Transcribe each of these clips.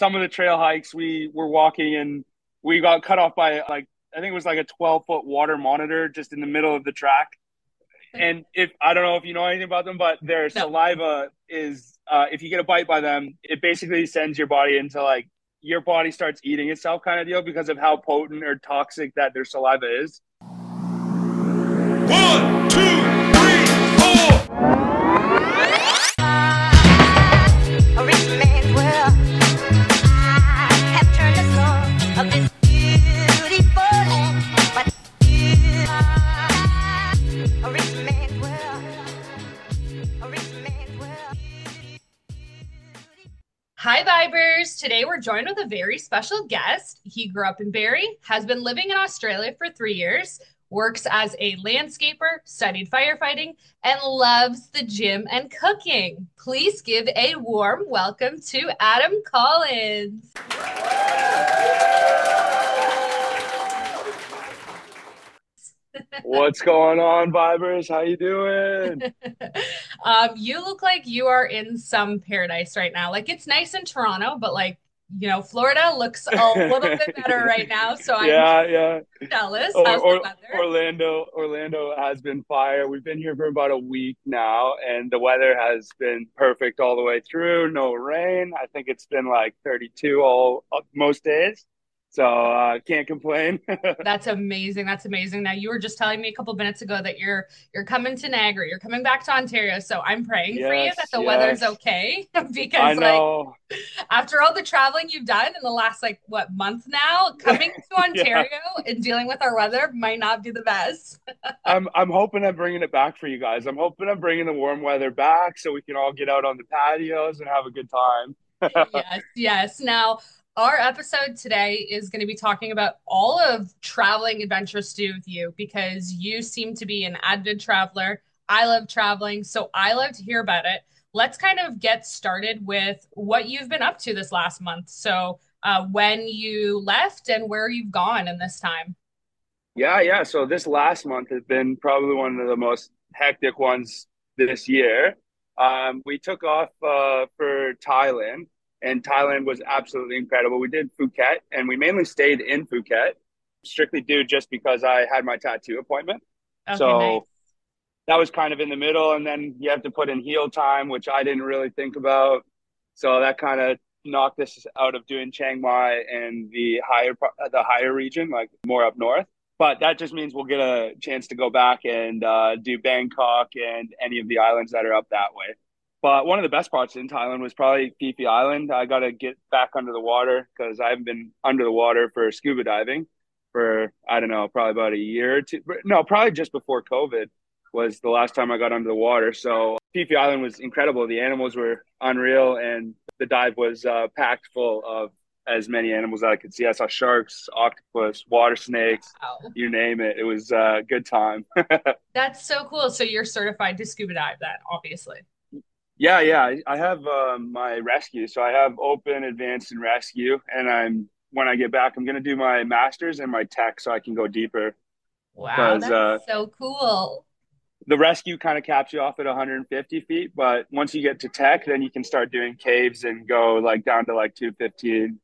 some of the trail hikes we were walking and we got cut off by like I think it was like a 12 foot water monitor just in the middle of the track. And if I don't know if you know anything about them, but their no. saliva is uh, if you get a bite by them, it basically sends your body into like your body starts eating itself kind of deal because of how potent or toxic that their saliva is. One, two, three, four. Hi, Vibers. Today we're joined with a very special guest. He grew up in Barrie, has been living in Australia for three years, works as a landscaper, studied firefighting, and loves the gym and cooking. Please give a warm welcome to Adam Collins. What's going on, Vibers? How you doing? um, you look like you are in some paradise right now. Like it's nice in Toronto, but like you know, Florida looks a little bit better right now. So I'm yeah, yeah. jealous. Or, or, Orlando, Orlando has been fire. We've been here for about a week now, and the weather has been perfect all the way through. No rain. I think it's been like 32 all most days. So uh, can't complain. That's amazing. That's amazing. Now you were just telling me a couple minutes ago that you're you're coming to Niagara. You're coming back to Ontario. So I'm praying yes, for you that the yes. weather's okay because like after all the traveling you've done in the last like what month now, coming to Ontario yeah. and dealing with our weather might not be the best. I'm I'm hoping I'm bringing it back for you guys. I'm hoping I'm bringing the warm weather back so we can all get out on the patios and have a good time. yes, yes. Now our episode today is going to be talking about all of traveling adventures to do with you because you seem to be an avid traveler. I love traveling, so I love to hear about it. Let's kind of get started with what you've been up to this last month. So, uh, when you left and where you've gone in this time. Yeah, yeah. So, this last month has been probably one of the most hectic ones this year. Um, we took off uh, for Thailand and Thailand was absolutely incredible. We did Phuket, and we mainly stayed in Phuket, strictly due just because I had my tattoo appointment. Okay, so nice. that was kind of in the middle, and then you have to put in heel time, which I didn't really think about. So that kind of knocked us out of doing Chiang Mai and the higher the higher region, like more up north. But that just means we'll get a chance to go back and uh, do Bangkok and any of the islands that are up that way. But one of the best parts in Thailand was probably Phi Phi Island. I got to get back under the water because I haven't been under the water for scuba diving for, I don't know, probably about a year or two. No, probably just before COVID was the last time I got under the water. So Phi Phi Island was incredible. The animals were unreal and the dive was uh, packed full of as many animals that I could see. I saw sharks, octopus, water snakes, wow. you name it. It was a good time. That's so cool. So you're certified to scuba dive then, obviously. Yeah, yeah. I have um, my rescue. So I have open, advanced, and rescue. And I'm when I get back, I'm gonna do my masters and my tech so I can go deeper. Wow, that's uh, so cool. The rescue kind of caps you off at 150 feet, but once you get to tech, then you can start doing caves and go like down to like 215.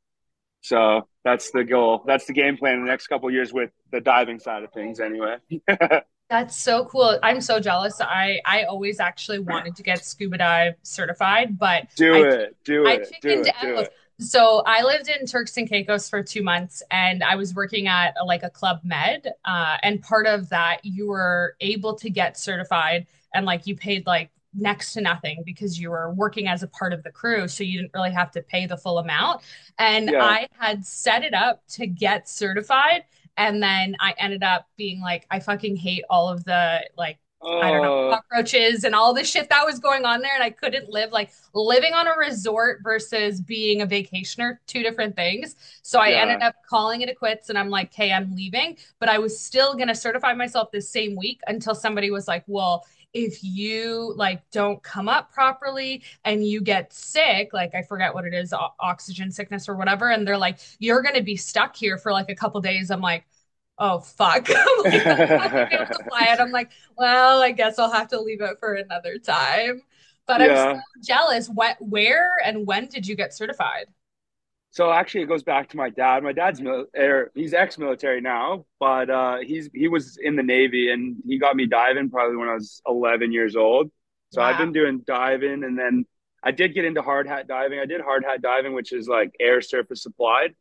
So that's the goal. That's the game plan in the next couple years with the diving side of things, anyway. That's so cool. I'm so jealous. I I always actually wanted to get scuba dive certified, but do I, it, do it, do it, do it. So I lived in Turks and Caicos for two months, and I was working at a, like a club med. Uh, and part of that, you were able to get certified, and like you paid like next to nothing because you were working as a part of the crew so you didn't really have to pay the full amount and yeah. i had set it up to get certified and then I ended up being like, I fucking hate all of the like oh. I don't know, oh. cockroaches and all the shit that was going on there. And I couldn't live like living on a resort versus being a vacationer, two different things. So I yeah. ended up calling it a quits and I'm like, hey, I'm leaving. But I was still going to certify myself this same week until somebody was like, well, if you like don't come up properly and you get sick like i forget what it is o- oxygen sickness or whatever and they're like you're going to be stuck here for like a couple days i'm like oh fuck I'm like, I'm it. i'm like well i guess i'll have to leave it for another time but yeah. i'm so jealous what where and when did you get certified So actually, it goes back to my dad. My dad's mil- er, he's ex-military now, but uh, he's he was in the Navy, and he got me diving probably when I was 11 years old. So wow. I've been doing diving, and then I did get into hard hat diving. I did hard hat diving, which is like air surface applied.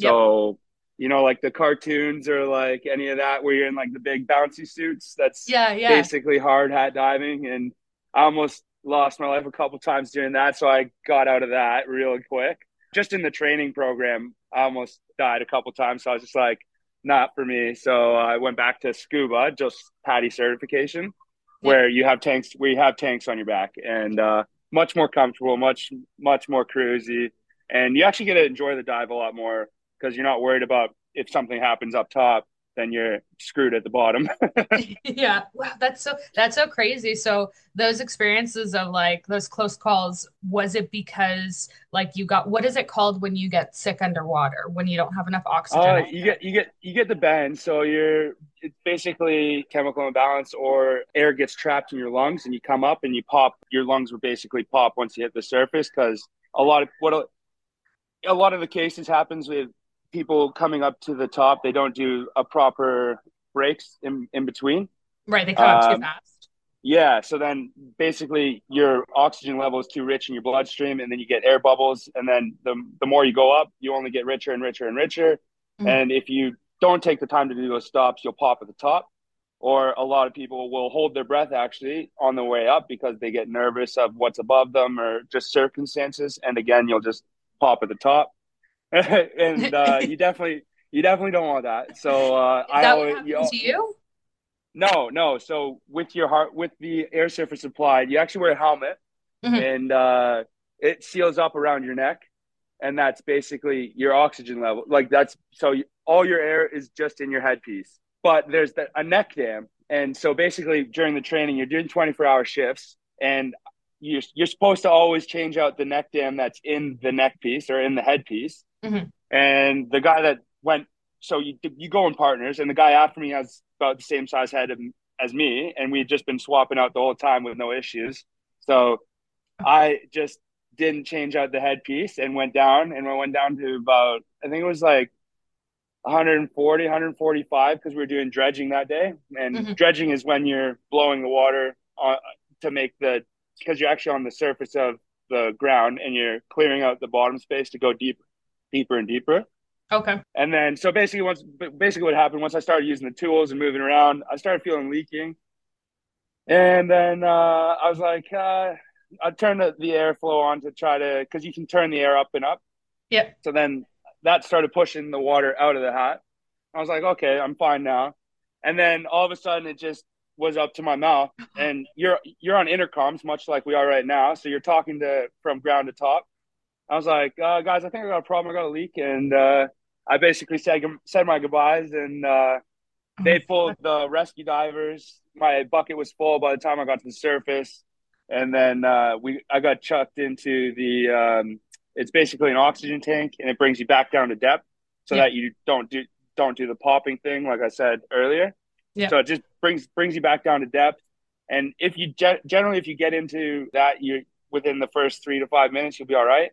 So yep. you know, like the cartoons or like any of that, where you're in like the big bouncy suits. That's yeah, yeah. basically hard hat diving, and I almost lost my life a couple times doing that. So I got out of that real quick just in the training program, I almost died a couple times. So I was just like, not for me. So I went back to scuba, just PADI certification, where you have tanks, where you have tanks on your back, and uh, much more comfortable, much much more cruisy, and you actually get to enjoy the dive a lot more because you're not worried about if something happens up top then you're screwed at the bottom. yeah. Wow, that's so that's so crazy. So those experiences of like those close calls, was it because like you got what is it called when you get sick underwater when you don't have enough oxygen? Uh, you get you get you get the bend. So you're it's basically chemical imbalance or air gets trapped in your lungs and you come up and you pop your lungs will basically pop once you hit the surface because a lot of what a, a lot of the cases happens with people coming up to the top, they don't do a proper breaks in, in between. Right, they come um, up too um, fast. Yeah, so then basically your oxygen level is too rich in your bloodstream, and then you get air bubbles, and then the the more you go up, you only get richer and richer and richer. Mm-hmm. And if you don't take the time to do those stops, you'll pop at the top. Or a lot of people will hold their breath actually on the way up because they get nervous of what's above them or just circumstances. And again, you'll just pop at the top. and uh, you definitely you definitely don't want that. So uh, I always you, to you. No, no. So with your heart, with the air surface applied, you actually wear a helmet, mm-hmm. and uh, it seals up around your neck, and that's basically your oxygen level. Like that's so you, all your air is just in your headpiece. But there's the, a neck dam, and so basically during the training, you're doing 24 hour shifts, and you're you're supposed to always change out the neck dam that's in the neck piece or in the headpiece Mm-hmm. And the guy that went, so you you go in partners, and the guy after me has about the same size head as me, and we had just been swapping out the whole time with no issues. So I just didn't change out the headpiece and went down, and we went down to about I think it was like 140, 145 because we were doing dredging that day, and mm-hmm. dredging is when you're blowing the water on, to make the because you're actually on the surface of the ground and you're clearing out the bottom space to go deeper deeper and deeper. Okay. And then so basically once basically what happened once I started using the tools and moving around, I started feeling leaking. And then uh, I was like, uh, I turned the, the airflow on to try to because you can turn the air up and up. Yeah. So then that started pushing the water out of the hat. I was like, okay, I'm fine now. And then all of a sudden it just was up to my mouth. And you're you're on intercoms, much like we are right now. So you're talking to from ground to top. I was like, uh, guys, I think I got a problem. I got a leak, and uh, I basically said said my goodbyes, and uh, they pulled the rescue divers. My bucket was full by the time I got to the surface, and then uh, we I got chucked into the. Um, it's basically an oxygen tank, and it brings you back down to depth, so yeah. that you don't do don't do the popping thing, like I said earlier. Yeah. So it just brings brings you back down to depth, and if you ge- generally if you get into that, you within the first three to five minutes, you'll be all right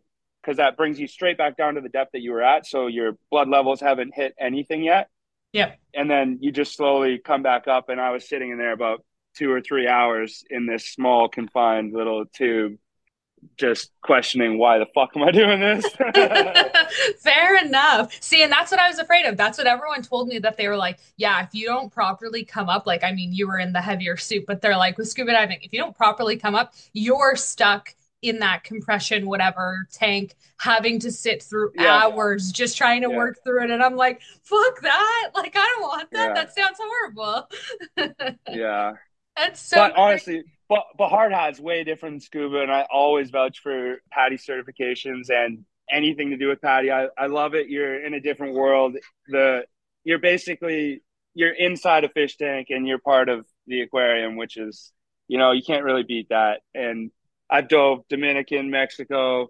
because that brings you straight back down to the depth that you were at. So your blood levels haven't hit anything yet. Yep. And then you just slowly come back up. And I was sitting in there about two or three hours in this small, confined little tube, just questioning why the fuck am I doing this? Fair enough. See, and that's what I was afraid of. That's what everyone told me that they were like, yeah, if you don't properly come up, like, I mean, you were in the heavier suit, but they're like, with scuba diving, if you don't properly come up, you're stuck in that compression whatever tank having to sit through yeah. hours just trying to yeah. work through it. And i'm like fuck that. Like i don't want that. Yeah. that sounds horrible. Yeah. That's so but honestly but but hard hat's way different than scuba and i always vouch for PADI certifications and anything to do with PADI i, I love it. You're in a different world. The you're basically you're inside a fish tank and you're part of the aquarium which is you know you can't really beat that. And I've dove Dominican, Mexico.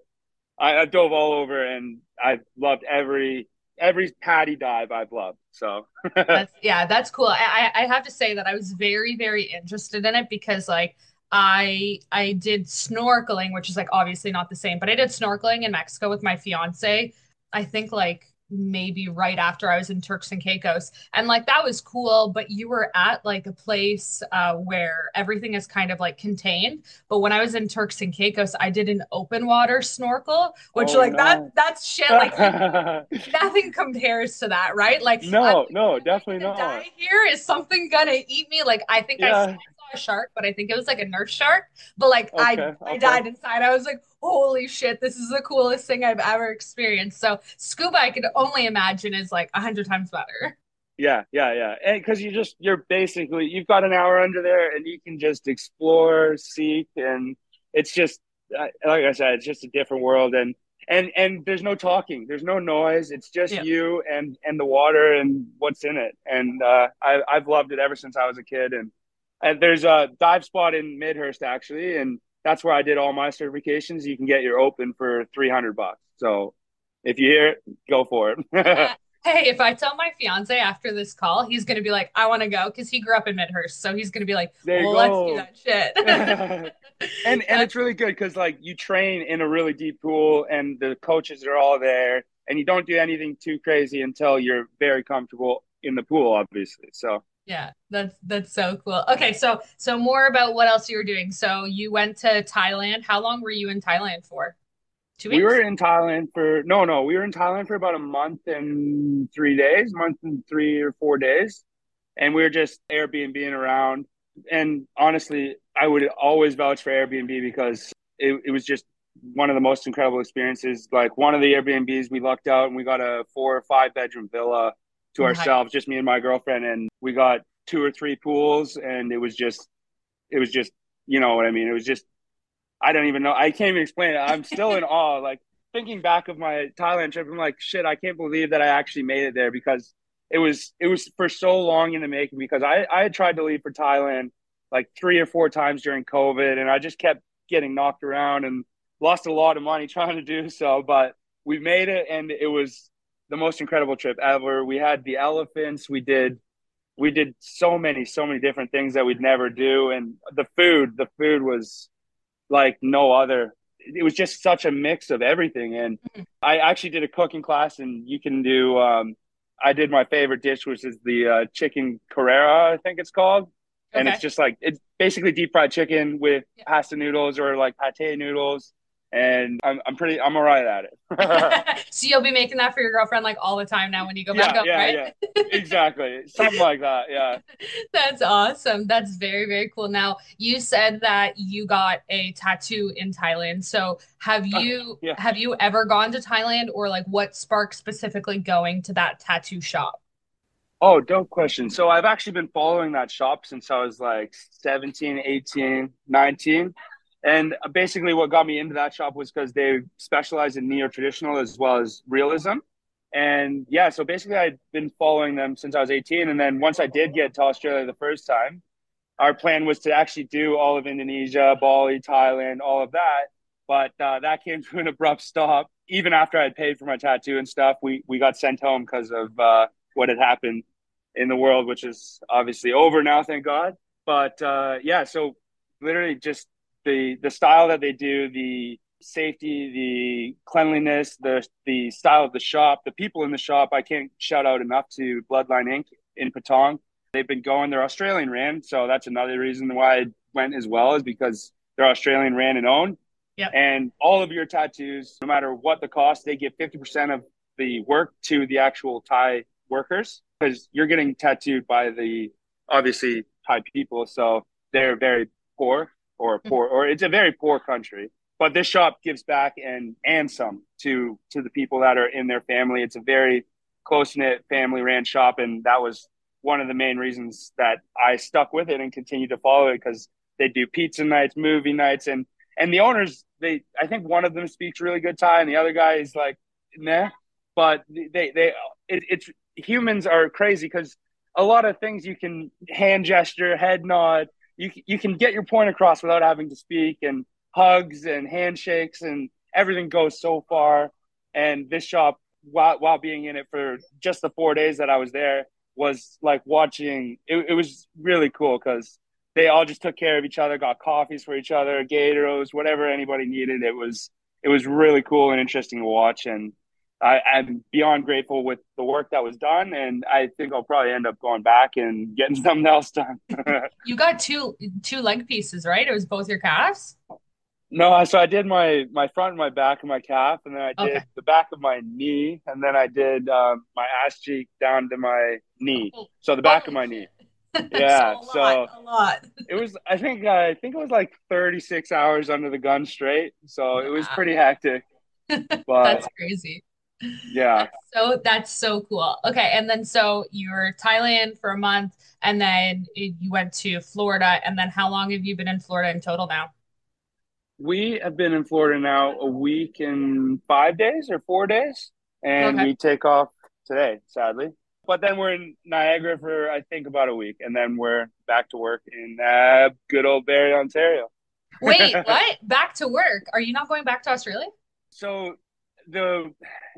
I, I've dove all over, and I've loved every every PADI dive I've loved. So that's, yeah, that's cool. I I have to say that I was very very interested in it because like I I did snorkeling, which is like obviously not the same, but I did snorkeling in Mexico with my fiance I think like maybe right after I was in Turks and Caicos. And like that was cool, but you were at like a place uh, where everything is kind of like contained. But when I was in Turks and Caicos, I did an open water snorkel, which Oh like no. that that's shit. Like nothing compares to that, right? Like No, like, no, definitely not. die here? Is something gonna eat me? Like I think I saw, Yeah. I saw a shark, but I think it was like a nurse shark. But like I Okay, I okay. died inside. I was like, holy shit, this is the coolest thing I've ever experienced. So scuba, I could only imagine is like a hundred times better. Yeah, yeah, yeah. And because you just you're basically you've got an hour under there and you can just explore, seek, and it's just like I said, it's just a different world and and and there's no talking, there's no noise. It's just Yeah. you and and the water and what's in it. And uh, I I've loved it ever since I was a kid. And and there's a dive spot in Midhurst actually, and that's where I did all my certifications. You can get your open for 300 bucks. So if you hear it, go for it. Hey, if I tell my fiance after this call, he's gonna be like, I want to go because he grew up in Midhurst, so he's gonna be like, well, let's do that shit. and and it's really good because like you train in a really deep pool and the coaches are all there and you don't do anything too crazy until you're very comfortable in the pool obviously so yeah, that's that's so cool. Okay, so so more about what else you were doing. So you went to Thailand. How long were you in Thailand for? Two weeks. we were in thailand for no no we were in thailand for about a month and three days month and three or four days and we were just airbnb around and honestly i would always vouch for airbnb because it, it was just one of the most incredible experiences like one of the airbnbs we lucked out and we got a four or five bedroom villa to Nice. ourselves just me and my girlfriend and we got two or three pools and it was just it was just you know what i mean it was just i don't even know i can't even explain it i'm still in awe like thinking back of my thailand trip i'm like shit i can't believe that i actually made it there because it was it was for so long in the making because i i had tried to leave for thailand like three or four times during covid and i just kept getting knocked around and lost a lot of money trying to do so but we made it and it was the most incredible trip ever. We had the elephants. We did we did so many so many different things that we'd never do. And the food the food was like no other. It was just such a mix of everything. And i actually did a cooking class and you can do um i did my favorite dish which is the uh, chicken carrera i think it's called. And it's just like it's basically deep fried chicken with Yeah. pasta noodles or like pate noodles and i'm, I'm pretty i'm all right at it So you'll be making that for your girlfriend like all the time now when you go back yeah home, yeah right? yeah exactly something like that yeah That's awesome. That's very, very cool. Now, you said that you got a tattoo in Thailand. So have uh, you yeah have you ever gone to Thailand or like what sparked specifically going to that tattoo shop? Oh, dope question. So I've actually been following that shop since I was like 17, 18, 19. And basically what got me into that shop was because they specialize in neo-traditional as well as realism. And yeah, so basically I'd been following them since I was 18. And then once I did get to Australia the first time, our plan was to actually do all of Indonesia, Bali, Thailand, all of that. But uh, that came to an abrupt stop. Even after I had paid for my tattoo and stuff, we, we got sent home because of uh, what had happened in the world, which is obviously over now, thank God. But uh, yeah, so literally just the the style that they do, the safety, the cleanliness, the the style of the shop, the people in the shop. I can't shout out enough to Bloodline Inc. in Patong. They've been going. They're Australian ran, so that's another reason why I went as well is because they're Australian ran and owned. Yep. And all of your tattoos, no matter what the cost, they give fifty percent of the work to the actual Thai workers because you're getting tattooed by the obviously Thai people, so they're very poor or Mhm. poor or it's a very poor country. But this shop gives back and and some to to the people that are in their family. It's a very close knit family ran shop, and that was one of the main reasons that I stuck with it and continue to follow it because they do pizza nights, movie nights, and and the owners they I think one of them speaks really good Thai, and the other guy is like nah. But they they it, it's humans are crazy because a lot of things you can hand gesture, head nod, you you can get your point across without having to speak, and hugs and handshakes and everything goes so far. And this shop, while while being in it for just the four days that I was there, was like watching. It, it was really cool because they all just took care of each other, got coffees for each other, Gatoros, whatever anybody needed. It was it was really cool and interesting to watch and I, I'm beyond grateful with the work that was done, and I think I'll probably end up going back and getting something else done. You got two two leg pieces, right? It was both your calves? no, so I did my my front and my back and my calf, and then I did Okay. the back of my knee, and then I did um, my ass cheek down to my knee. So the back of my knee. Yeah, So a so- lot, a lot. It was I think uh, I think it was like 36 hours under the gun straight, so it was pretty hectic. But That's crazy. Yeah, So that's so cool. Okay, and then so you were Thailand for a month, and then you went to Florida, and then how long have you been in Florida in total now? we have been in Florida now a week and five days or four days, and Okay. we take off today, sadly. But then we're in Niagara for I think about a week, and then we're back to work in uh, good old Barrie, Ontario. Wait, what? Back to work? Are you not going back to Australia? So the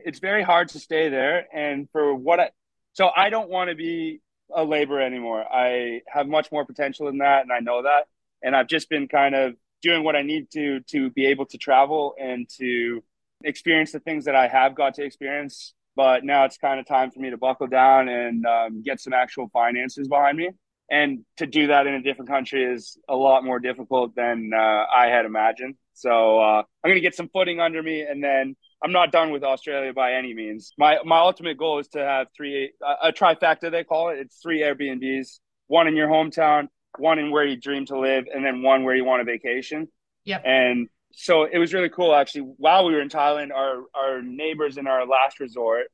it's very hard to stay there, and for what I so I don't want to be a laborer anymore. I have much more potential than that, and I know that. And I've just been kind of doing what I need to to be able to travel and to experience the things that I have got to experience. But now it's kind of time for me to buckle down and um, get some actual finances behind me. And to do that in a different country is a lot more difficult than uh, I had imagined. So uh, I'm going to get some footing under me, and then I'm not done with Australia by any means. My my ultimate goal is to have three a, a trifecta they call it. It's three Airbnbs, one in your hometown, one in where you dream to live, and then one where you want a vacation. Yep. And so it was really cool actually. While we were in Thailand, our our neighbors in our last resort,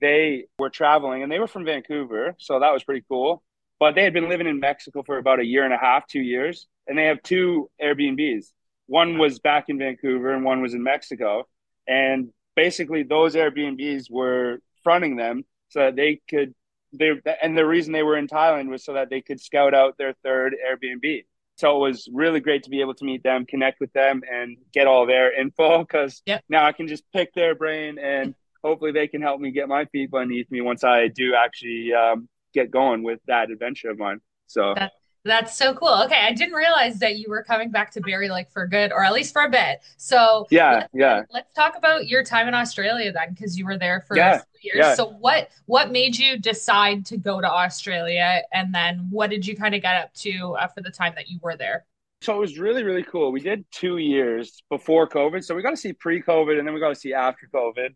they were traveling and they were from Vancouver, so that was pretty cool. But they had been living in Mexico for about a year and a half, two years, and they have two Airbnbs. One was back in Vancouver and one was in Mexico. And basically those Airbnbs were fronting them so that they could they and the reason they were in Thailand was so that they could scout out their third Airbnb. So it was really great to be able to meet them, connect with them, and get all their info because Yep. now I can just pick their brain and hopefully they can help me get my feet beneath me once I do actually um, get going with that adventure of mine. So That that's so cool. Okay, I didn't realize that you were coming back to Barrie like for good, or at least for a bit. So yeah, let's, yeah. let's talk about your time in Australia then, because you were there for Yeah, years. yeah. So what what made you decide to go to Australia, and then what did you kind of get up to uh, for the time that you were there? So it was really, really cool. We did two years before COVID. So we got to see pre COVID and then we got to see after COVID.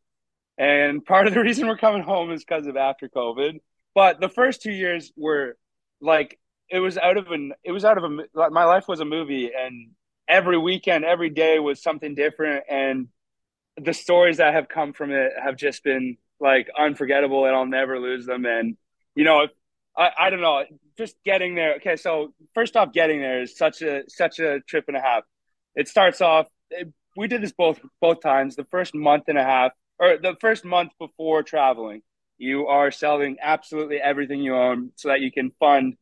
And part of the reason we're coming home is because of after COVID. But the first two years were like, it was out of an, it was out of a, like, my life was a movie and every weekend, every day was something different. And the stories that have come from it have just been like unforgettable and I'll never lose them. And, you know, I, I don't know, just getting there. Okay. So first off, getting there is such a, such a trip and a half. It starts off, it, we did this both, both times. The first month and a half or the first month before traveling, you are selling absolutely everything you own so that you can fund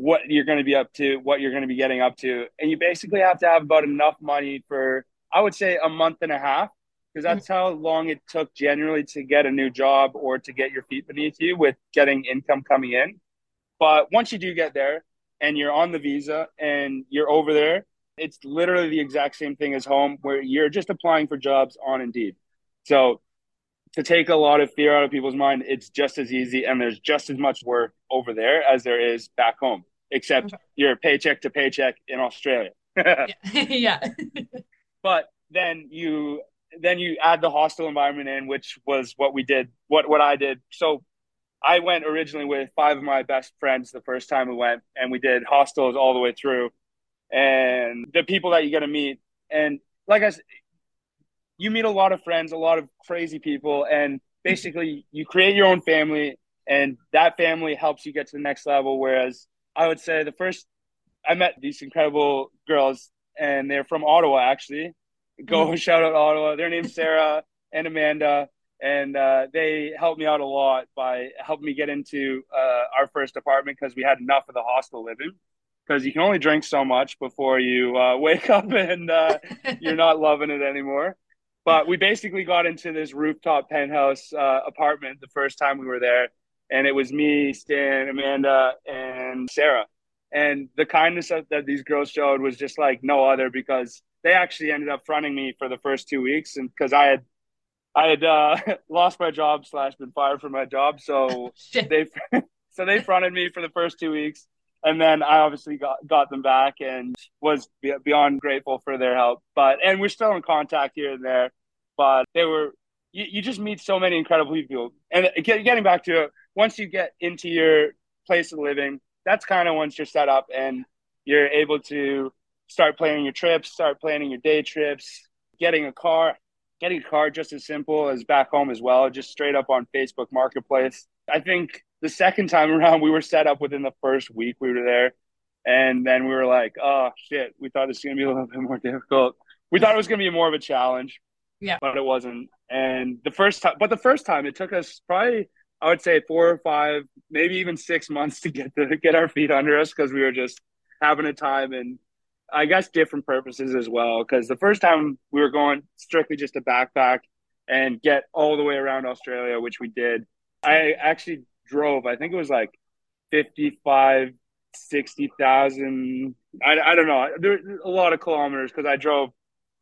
what you're going to be up to, what you're going to be getting up to. And you basically have to have about enough money for, I would say, a month and a half, because that's how long it took generally to get a new job or to get your feet beneath you with getting income coming in. But once you do get there and you're on the visa and you're over there, it's literally the exact same thing as home where you're just applying for jobs on Indeed. So to take a lot of fear out of people's mind, it's just as easy and there's just as much work over there as there is back home, except mm-hmm. Okay. you're paycheck to paycheck in Australia. Yeah. yeah. but then you then you add the hostel environment in, which was what we did, what what I did. So I went originally with five of my best friends the first time we went, and we did hostels all the way through. And the people that you get to meet, and like I said, you meet a lot of friends, a lot of crazy people, and basically you create your own family, and that family helps you get to the next level. Whereas I would say the first I met these incredible girls, and they're from Ottawa actually. Go shout out Ottawa. Their name's Sarah and Amanda, and uh, they helped me out a lot by helping me get into uh, our first apartment because we had enough of the hostel living. Because you can only drink so much before you uh, wake up and uh, you're not loving it anymore. But we basically got into this rooftop penthouse uh, apartment the first time we were there, and it was me, Stan, Amanda, and Sarah. And the kindness that, that these girls showed was just like no other because they actually ended up fronting me for the first two weeks, and because I had I had uh, lost my job slash been fired from my job, so they so they fronted me for the first two weeks, and then I obviously got got them back and was beyond grateful for their help. But and we're still in contact here and there. But they were you, you just meet so many incredible people, and getting back to it, once you get into your place of living, that's kind of once you're set up and you're able to start planning your trips, start planning your day trips, getting a car getting a car just as simple as back home as well, just straight up on Facebook Marketplace. I think the second time around, we were set up within the first week we were there. And then we were like, oh, shit, we thought this was going to be a little bit more difficult. We thought it was going to be more of a challenge. Yeah. But it wasn't. And the first time, but the first time it took us probably, I would say four or five, maybe even six months to get to get our feet under us because we were just having a time and I guess different purposes as well. Because the first time we were going strictly just a backpack and get all the way around Australia, which we did. I actually drove. I think it was like 55, 60,000. I, I don't know. There's a lot of kilometers because I drove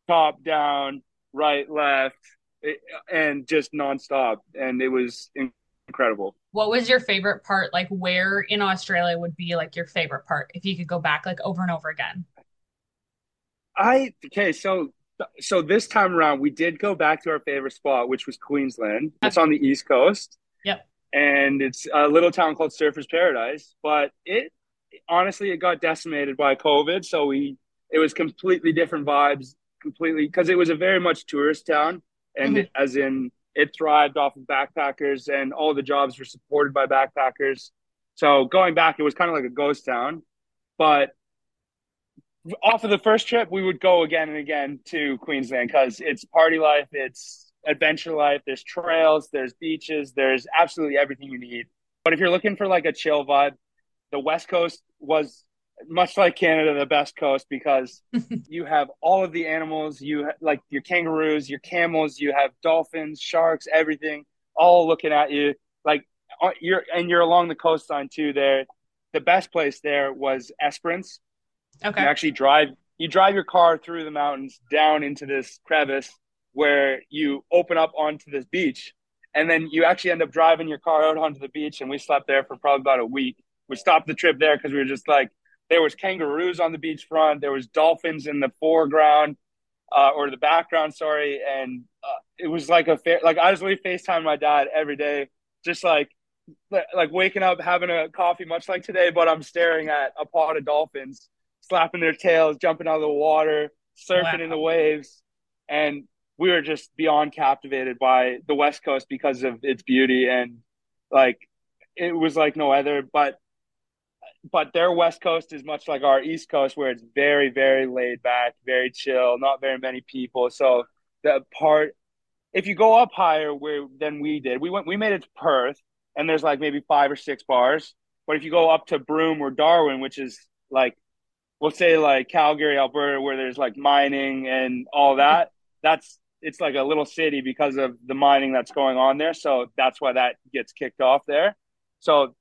top down, right, left, eh, and just nonstop. And it was incredible. What was your favorite part? Like, where in Australia would be like your favorite part if you could go back like over and over again? I okay, so so this time around we did go back to our favorite spot, which was Queensland. It's on the east coast. Yep. And it's a little town called Surfers Paradise, but it honestly it got decimated by COVID, so we it was completely different vibes, completely because it was a very much tourist town, and mm-hmm. it, as in it thrived off of backpackers, and all the jobs were supported by backpackers. So going back, it was kind of like a ghost town, but off of the first trip, we would go again and again to Queensland because it's party life, it's adventure life. There's trails, there's beaches, there's absolutely everything you need. But if you're looking for like a chill vibe, the West Coast was much like Canada, the best coast because you have all of the animals. You ha- like your kangaroos, your camels. You have dolphins, sharks, everything, all looking at you. Like uh, you're and you're along the coastline too. There, the best place there was Esperance Okay. You actually drive you drive your car through the mountains down into this crevice where you open up onto this beach and then you actually end up driving your car out onto the beach and we slept there for probably about a week we stopped the trip there because we were just like there was kangaroos on the beach front there was dolphins in the foreground uh, or the background sorry and uh, it was like a fair like i was really facetime my dad every day just like like waking up having a coffee much like today but i'm staring at a pod of dolphins slapping their tails, jumping out of the water, surfing wow. in the waves. And we were just beyond captivated by the West Coast because of its beauty. And like, it was like no other, but, but their West Coast is much like our East Coast, where it's very, very laid back, very chill, not very many people. So the part, if you go up higher where than we did, we went, we made it to Perth, and there's like maybe five or six bars. But if you go up to Broome or Darwin, which is like we'll say like Calgary, Alberta, where there's like mining and all that. That's it's like a little city because of the mining that's going on there. So that's why that gets kicked off there. So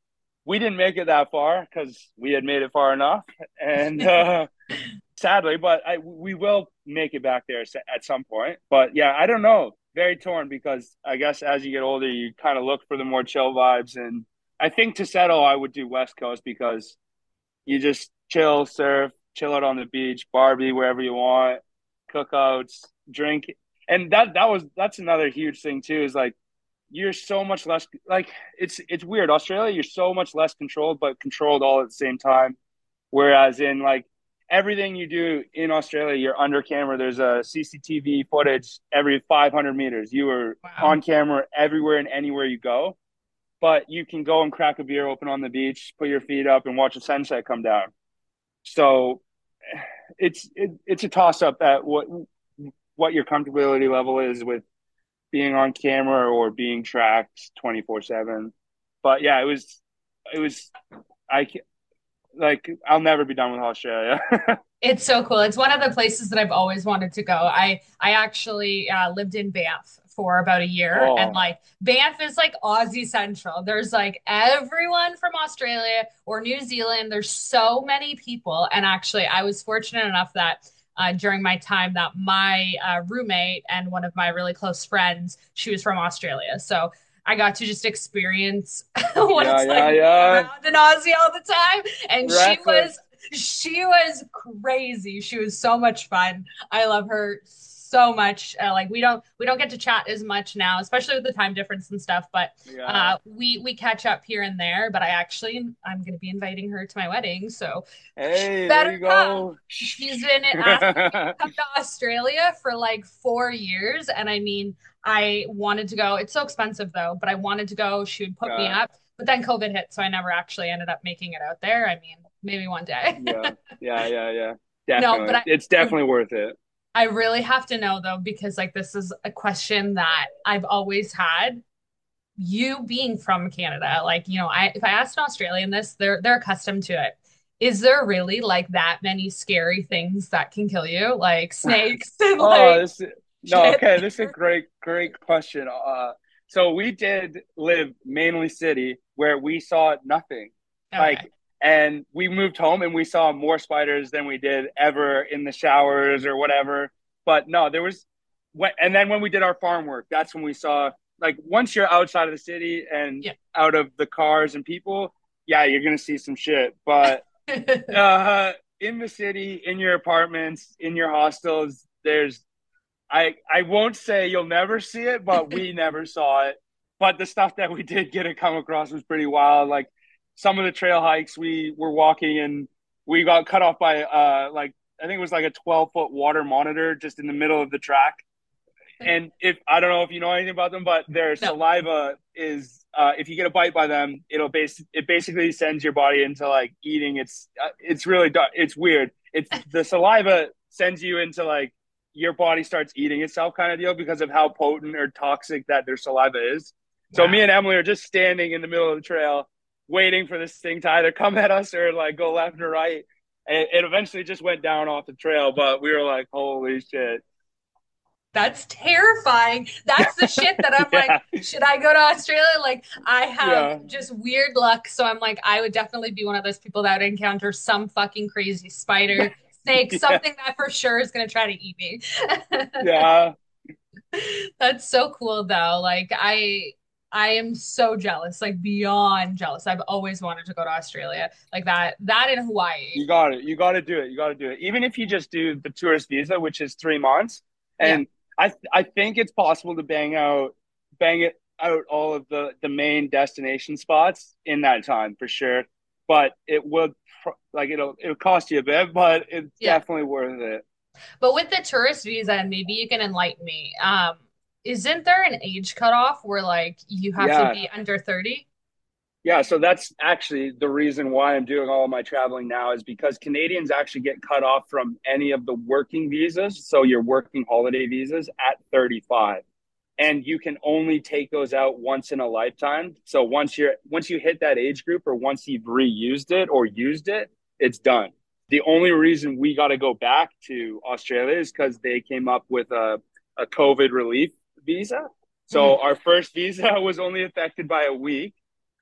we didn't make it that far because we had made it far enough, and uh, sadly, but I, we will make it back there at some point. But yeah, I don't know. Very torn because I guess as you get older, you kind of look for the more chill vibes, and I think to settle, I would do West Coast because you just chill, surf, chill out on the beach, Barbie wherever you want, cookouts, drink, and that that was that's another huge thing too. Is like you're so much less like it's it's weird. Australia, you're so much less controlled, but controlled all at the same time. Whereas in like everything you do in Australia, you're under camera. There's a CCTV footage every 500 meters. You are wow. on camera everywhere and anywhere you go. But you can go and crack a beer open on the beach, put your feet up, and watch a sunset come down. So it's it, it's a toss up at what what your comfortability level is with being on camera or being tracked 24 7 but yeah it was it was i like i'll never be done with australia it's so cool it's one of the places that i've always wanted to go i i actually uh, lived in banff for about a year. Oh. And like Banff is like Aussie Central. There's like everyone from Australia or New Zealand. There's so many people. And actually, I was fortunate enough that uh, during my time that my uh, roommate and one of my really close friends, she was from Australia. So I got to just experience what Yeah, it's yeah, like yeah. around in Aussie all the time. And she was she was crazy. She was so much fun. I love her so much. Uh, like we don't we don't get to chat as much now, especially with the time difference and stuff. But Yeah. uh, we we catch up here and there. But I actually I'm going to be inviting her to my wedding, so Hey, better you go. she's been asking to come to Australia for like four years, and I mean I wanted to go. It's so expensive though, but I wanted to go. She would put me up, but then COVID hit, so I never actually ended up making it out there. I mean, maybe one day. Yeah, yeah, yeah, yeah. No, but I- it's definitely worth it. I really have to know though, because like this is a question that I've always had. You being from Canada, like, you know, I if I asked an Australian this, they're they're accustomed to it. Is there really like that many scary things that can kill you? Like snakes and Oh, like this is, no, okay, this is a great, great question. Uh, so we did live mainly city where we saw nothing. Okay. Like, and we moved home and we saw more spiders than we did ever in the showers or whatever. But no, there was, and then when we did our farm work, that's when we saw, like, once you're outside of the city and Yeah. out of the cars and people, yeah, you're gonna see some shit. But uh, in the city, in your apartments, in your hostels, there's, I, I won't say you'll never see it, but we never saw it. But the stuff that we did get to come across was pretty wild. Like some of the trail hikes we were walking and we got cut off by, uh, like, I think it was like a 12 foot water monitor just in the middle of the track. And if I don't know if you know anything about them, but their saliva is uh, if you get a bite by them, it'll base it basically sends your body into like eating. It's uh, it's really it's weird. It's the saliva sends you into like your body starts eating itself kind of deal because of how potent or toxic that their saliva is. So me and Emily are just standing in the middle of the trail, waiting for this thing to either come at us or like go left or right. And it eventually just went down off the trail, but we were like, "Holy shit!" That's terrifying. That's the shit that I'm Yeah. like, should I go to Australia? Like, I have Yeah. just weird luck. So I'm like, I would definitely be one of those people that would encounter some fucking crazy spider, snake, Yeah. something that for sure is going to try to eat me. Yeah, That's so cool though. Like, I. I am so jealous, like beyond jealous. I've always wanted to go to Australia, like that. That in Hawaii. You got it. You got to do it. You got to do it. Even if you just do the tourist visa, which is three months, and I I think it's possible to bang out bang it out all of the the main destination spots in that time for sure. But it would pr- like it'll it'll cost you a bit, but it's Yeah. definitely worth it. But with the tourist visa, maybe you can enlighten me, um, isn't there an age cutoff where like you have Yeah. to be under 30? Yeah, so that's actually the reason why I'm doing all of my traveling now is because Canadians actually get cut off from any of the working visas, so your working holiday visas at 35. And you can only take those out once in a lifetime. So once you're once you hit that age group or once you've reused it or used it, it's done. The only reason we got to go back to Australia is because they came up with a, a COVID relief visa. So mm-hmm. our first visa was only affected by a week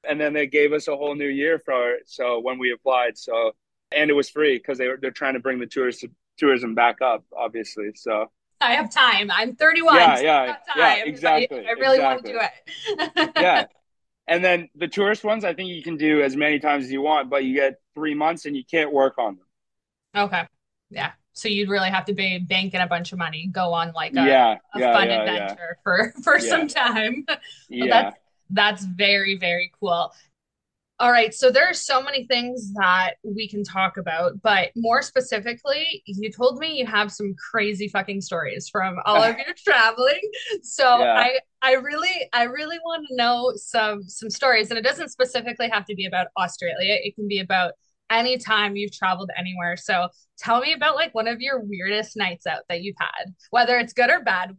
and then they gave us a whole new year for it. So when we applied, so and it was free because they were they're trying to bring the tourist tourism back up, obviously. So I have time. I'm 31. Yeah, so yeah, yeah, exactly, I, I really want to do it. yeah, and then the tourist ones, I think you can do as many times as you want, but you get three months and you can't work on them. Okay. Yeah. So you'd really have to be banking a bunch of money, go on like a, yeah, a yeah, fun yeah, adventure for for some time. yeah. that's that's very very cool all right so there are so many things that we can talk about but more specifically you told me you have some crazy fucking stories from all of your traveling so Yeah. i i really i really want to know some some stories and it doesn't specifically have to be about australia it can be about any time you've traveled anywhere so tell me about like one of your weirdest nights out that you've had whether it's good or bad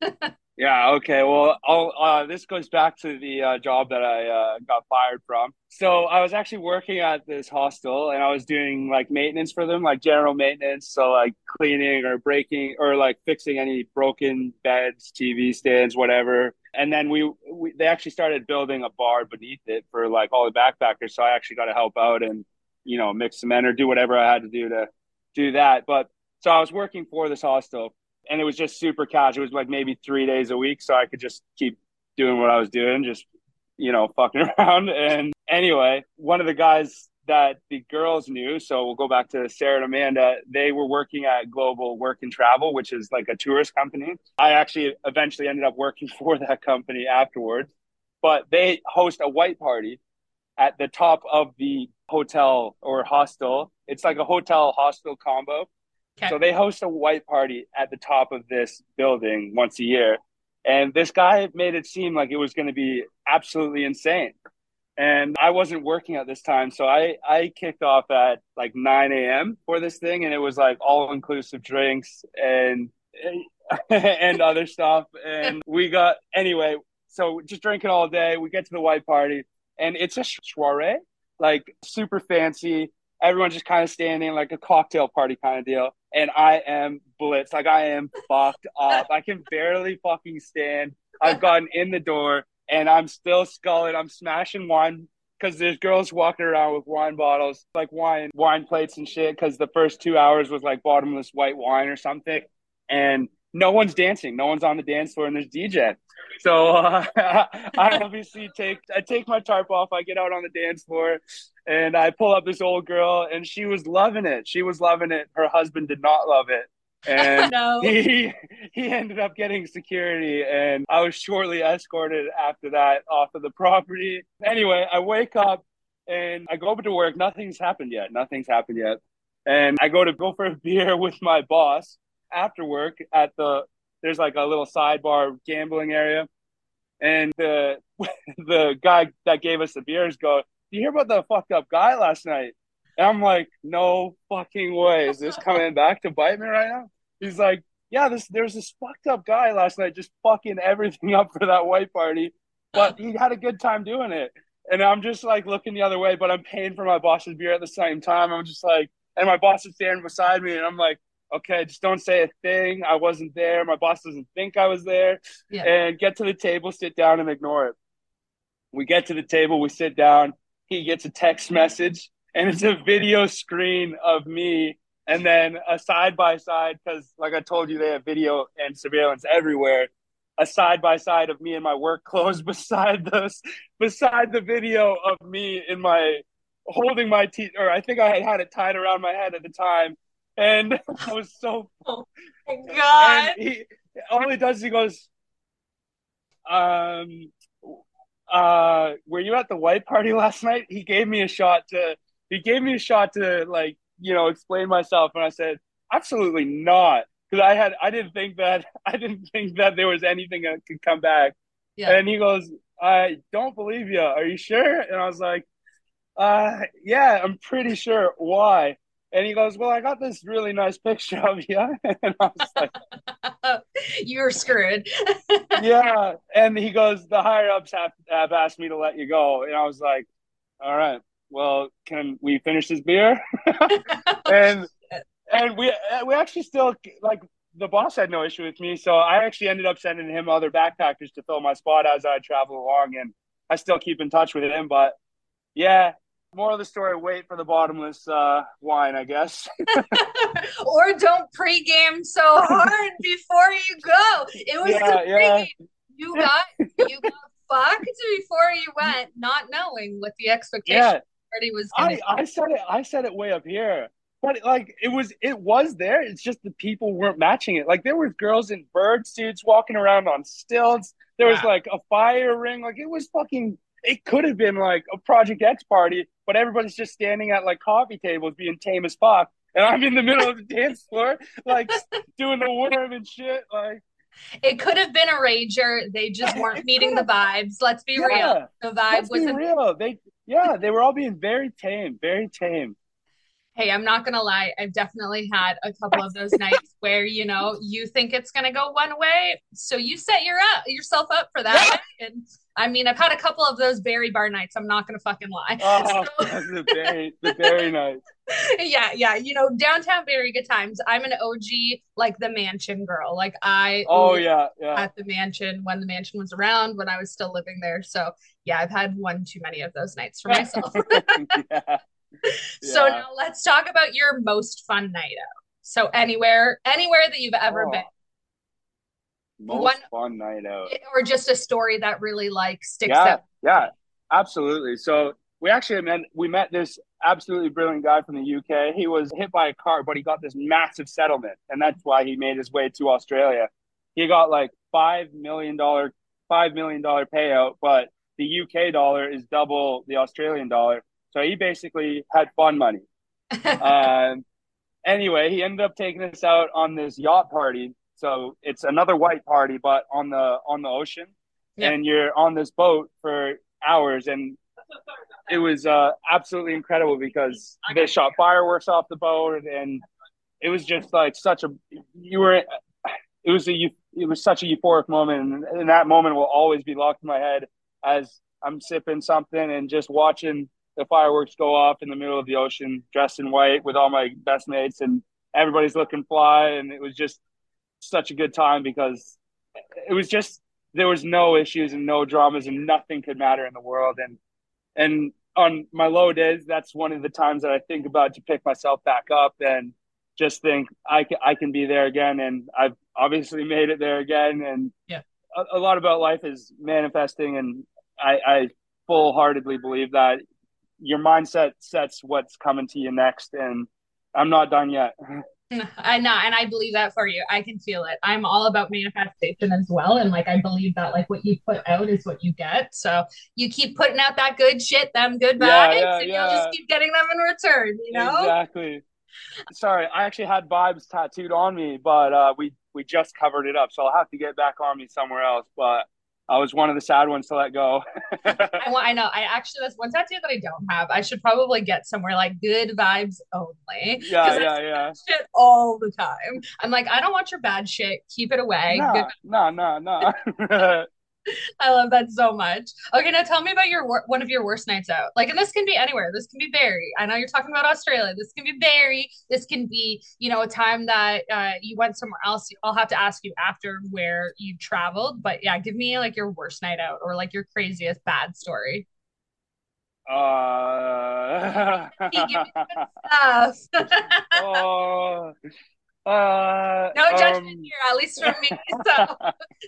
weird Yeah, okay. Well, uh, this goes back to the uh, job that I uh, got fired from. So I was actually working at this hostel and I was doing like maintenance for them, like general maintenance. So like cleaning or breaking or like fixing any broken beds, TV stands, whatever. And then we, we they actually started building a bar beneath it for like all the backpackers. So I actually got to help out and, you know, mix cement or do whatever I had to do to do that. But So I was working for this hostel and it was just super casual. It was like maybe three days a week. So I could just keep doing what I was doing, just, you know, fucking around. And anyway, one of the guys that the girls knew, so we'll go back to Sarah and Amanda, they were working at Global Work and Travel, which is like a tourist company. I actually eventually ended up working for that company afterwards, but they host a white party at the top of the hotel or hostel. It's like a hotel hostel combo. Okay. So they host a white party at the top of this building once a year. And this guy made it seem like it was going to be absolutely insane. And I wasn't working at this time. So I, I kicked off at like 9 a.m. for this thing. And it was like all inclusive drinks and, and other stuff. And we got, anyway, so just drinking all day. We get to the white party and it's a soiree, like super fancy. Everyone's just kind of standing like a cocktail party kind of deal. And I am blitzed. Like I am fucked up. I can barely fucking stand. I've gotten in the door and I'm still sculling. I'm smashing wine because there's girls walking around with wine bottles, like wine, wine plates and shit. Because the first two hours was like bottomless white wine or something, and no one's dancing. No one's on the dance floor, and there's DJ. So uh, I obviously take I take my tarp off. I get out on the dance floor, and I pull up this old girl, and she was loving it. She was loving it. Her husband did not love it. And no. he he ended up getting security, and I was shortly escorted after that off of the property. Anyway, I wake up and I go over to work. Nothing's happened yet. Nothing's happened yet. And I go to go for a beer with my boss after work at the there's like a little sidebar gambling area. And the the guy that gave us the beers go, Do you hear about the fucked up guy last night? And I'm like, No fucking way. Is this coming back to bite me right now? He's like, Yeah, this there's this fucked up guy last night just fucking everything up for that white party. But he had a good time doing it. And I'm just like looking the other way, but I'm paying for my boss's beer at the same time. I'm just like, and my boss is standing beside me, and I'm like, okay, just don't say a thing. I wasn't there. My boss doesn't think I was there. Yeah. And get to the table, sit down, and ignore it. We get to the table, we sit down. He gets a text message, and it's a video screen of me, and then a side by side, because like I told you, they have video and surveillance everywhere. A side by side of me in my work clothes beside this, beside the video of me in my holding my teeth, or I think I had had it tied around my head at the time, and I was so. Oh my God. And he all he does is he goes, um, uh, were you at the white party last night? He gave me a shot to. He gave me a shot to like you know explain myself, and I said absolutely not because I had I didn't think that I didn't think that there was anything that could come back. Yeah. And he goes, I don't believe you. Are you sure? And I was like, uh, yeah, I'm pretty sure. Why? And he goes, Well, I got this really nice picture of you. And I was like, You're screwed. Yeah. And he goes, The higher ups have, have asked me to let you go. And I was like, All right, well, can we finish this beer? and and we uh, we actually still like the boss had no issue with me, so I actually ended up sending him other backpackers to fill my spot as I travel along, and I still keep in touch with him. But yeah, more of the story: wait for the bottomless uh, wine, I guess. or don't pregame so hard before you go. It was Yeah, the yeah. pregame. You got you got fucked before you went, not knowing what the expectation yeah, already was gonna I I said it. I said it way up here. But like it was, it was there. It's just the people weren't matching it. Like there was girls in bird suits walking around on stilts. There was Wow. like a fire ring. Like it was fucking. It could have been like a Project X party, but everybody's just standing at like coffee tables being tame as fuck, and I'm in the middle of the dance floor, like doing the worm and shit. Like It could have been a rager. They just weren't meeting the vibes. Let's be real. The vibe wasn't real. They yeah, they were all being very tame, very tame. Hey, I'm not gonna lie. I've definitely had a couple of those nights where you know you think it's gonna go one way, so you set your up yourself up for that. And I mean, I've had a couple of those Barrie bar nights. I'm not gonna fucking lie. Oh, So- the very, the nice. yeah, yeah. You know, downtown very good times. I'm an OG, like the mansion girl. Like I Oh yeah, yeah. at the mansion when the mansion was around when I was still living there. So yeah, I've had one too many of those nights for myself. yeah. So now let's talk about your most fun night out. So anywhere, anywhere that you've ever Oh, been, one most fun night out. or just a story that really like sticks Yeah, out. yeah, absolutely. So we actually met we met this absolutely brilliant guy from the UK. He was hit by a car, but he got this massive settlement, and that's why he made his way to Australia. He got like five million dollar five million dollar payout, but the UK dollar is double the Australian dollar. So he basically had fun money. Um, anyway, he ended up taking us out on this yacht party. So it's another white party, but on the on the ocean, Yeah. and you're on this boat for hours, and it was uh, absolutely incredible because they shot fireworks off the boat, and it was just like such a you were. It was a it was such a euphoric moment, and, and that moment will always be locked in my head as I'm sipping something and just watching the fireworks go off in the middle of the ocean, dressed in white with all my best mates, and everybody's looking fly, and it was just such a good time because it was just there was no issues and no dramas and nothing could matter in the world. And and on my low days that's one of the times that I think about to pick myself back up and just think I can, I can be there again. And I've obviously made it there again. And Yeah. a, a lot about life is manifesting and I, I full heartedly believe that your mindset sets what's coming to you next and I'm not done yet. I know, and I believe that for you. I can feel it. I'm all about manifestation as well, and like I believe that like what you put out is what you get. So you keep putting out that good shit, them good Yeah, vibes, yeah, and you'll just keep getting them in return. You know? Exactly. Sorry, I actually had vibes tattooed on me, but uh, we we just covered it up, so I'll have to get back on me somewhere else. But I was one of the sad ones to let go. I. I know. I actually that's one tattoo that I don't have. I should probably get somewhere like good vibes only. yeah, yeah, yeah. shit all the time. I'm like, I don't want your bad shit. Keep it away. No, no, no, no. I love that so much. Okay, now tell me about your wor- one of your worst nights out. Like, and this can be anywhere. This can be Barrie. I know you're talking about Australia. This can be Barrie. This can be, you know, a time that uh, you went somewhere else. I'll have to ask you after where you traveled. But yeah, give me like your worst night out or like your craziest bad story. Uh, Give me Stuff. oh, uh, no judgment um, here, at least from me. So,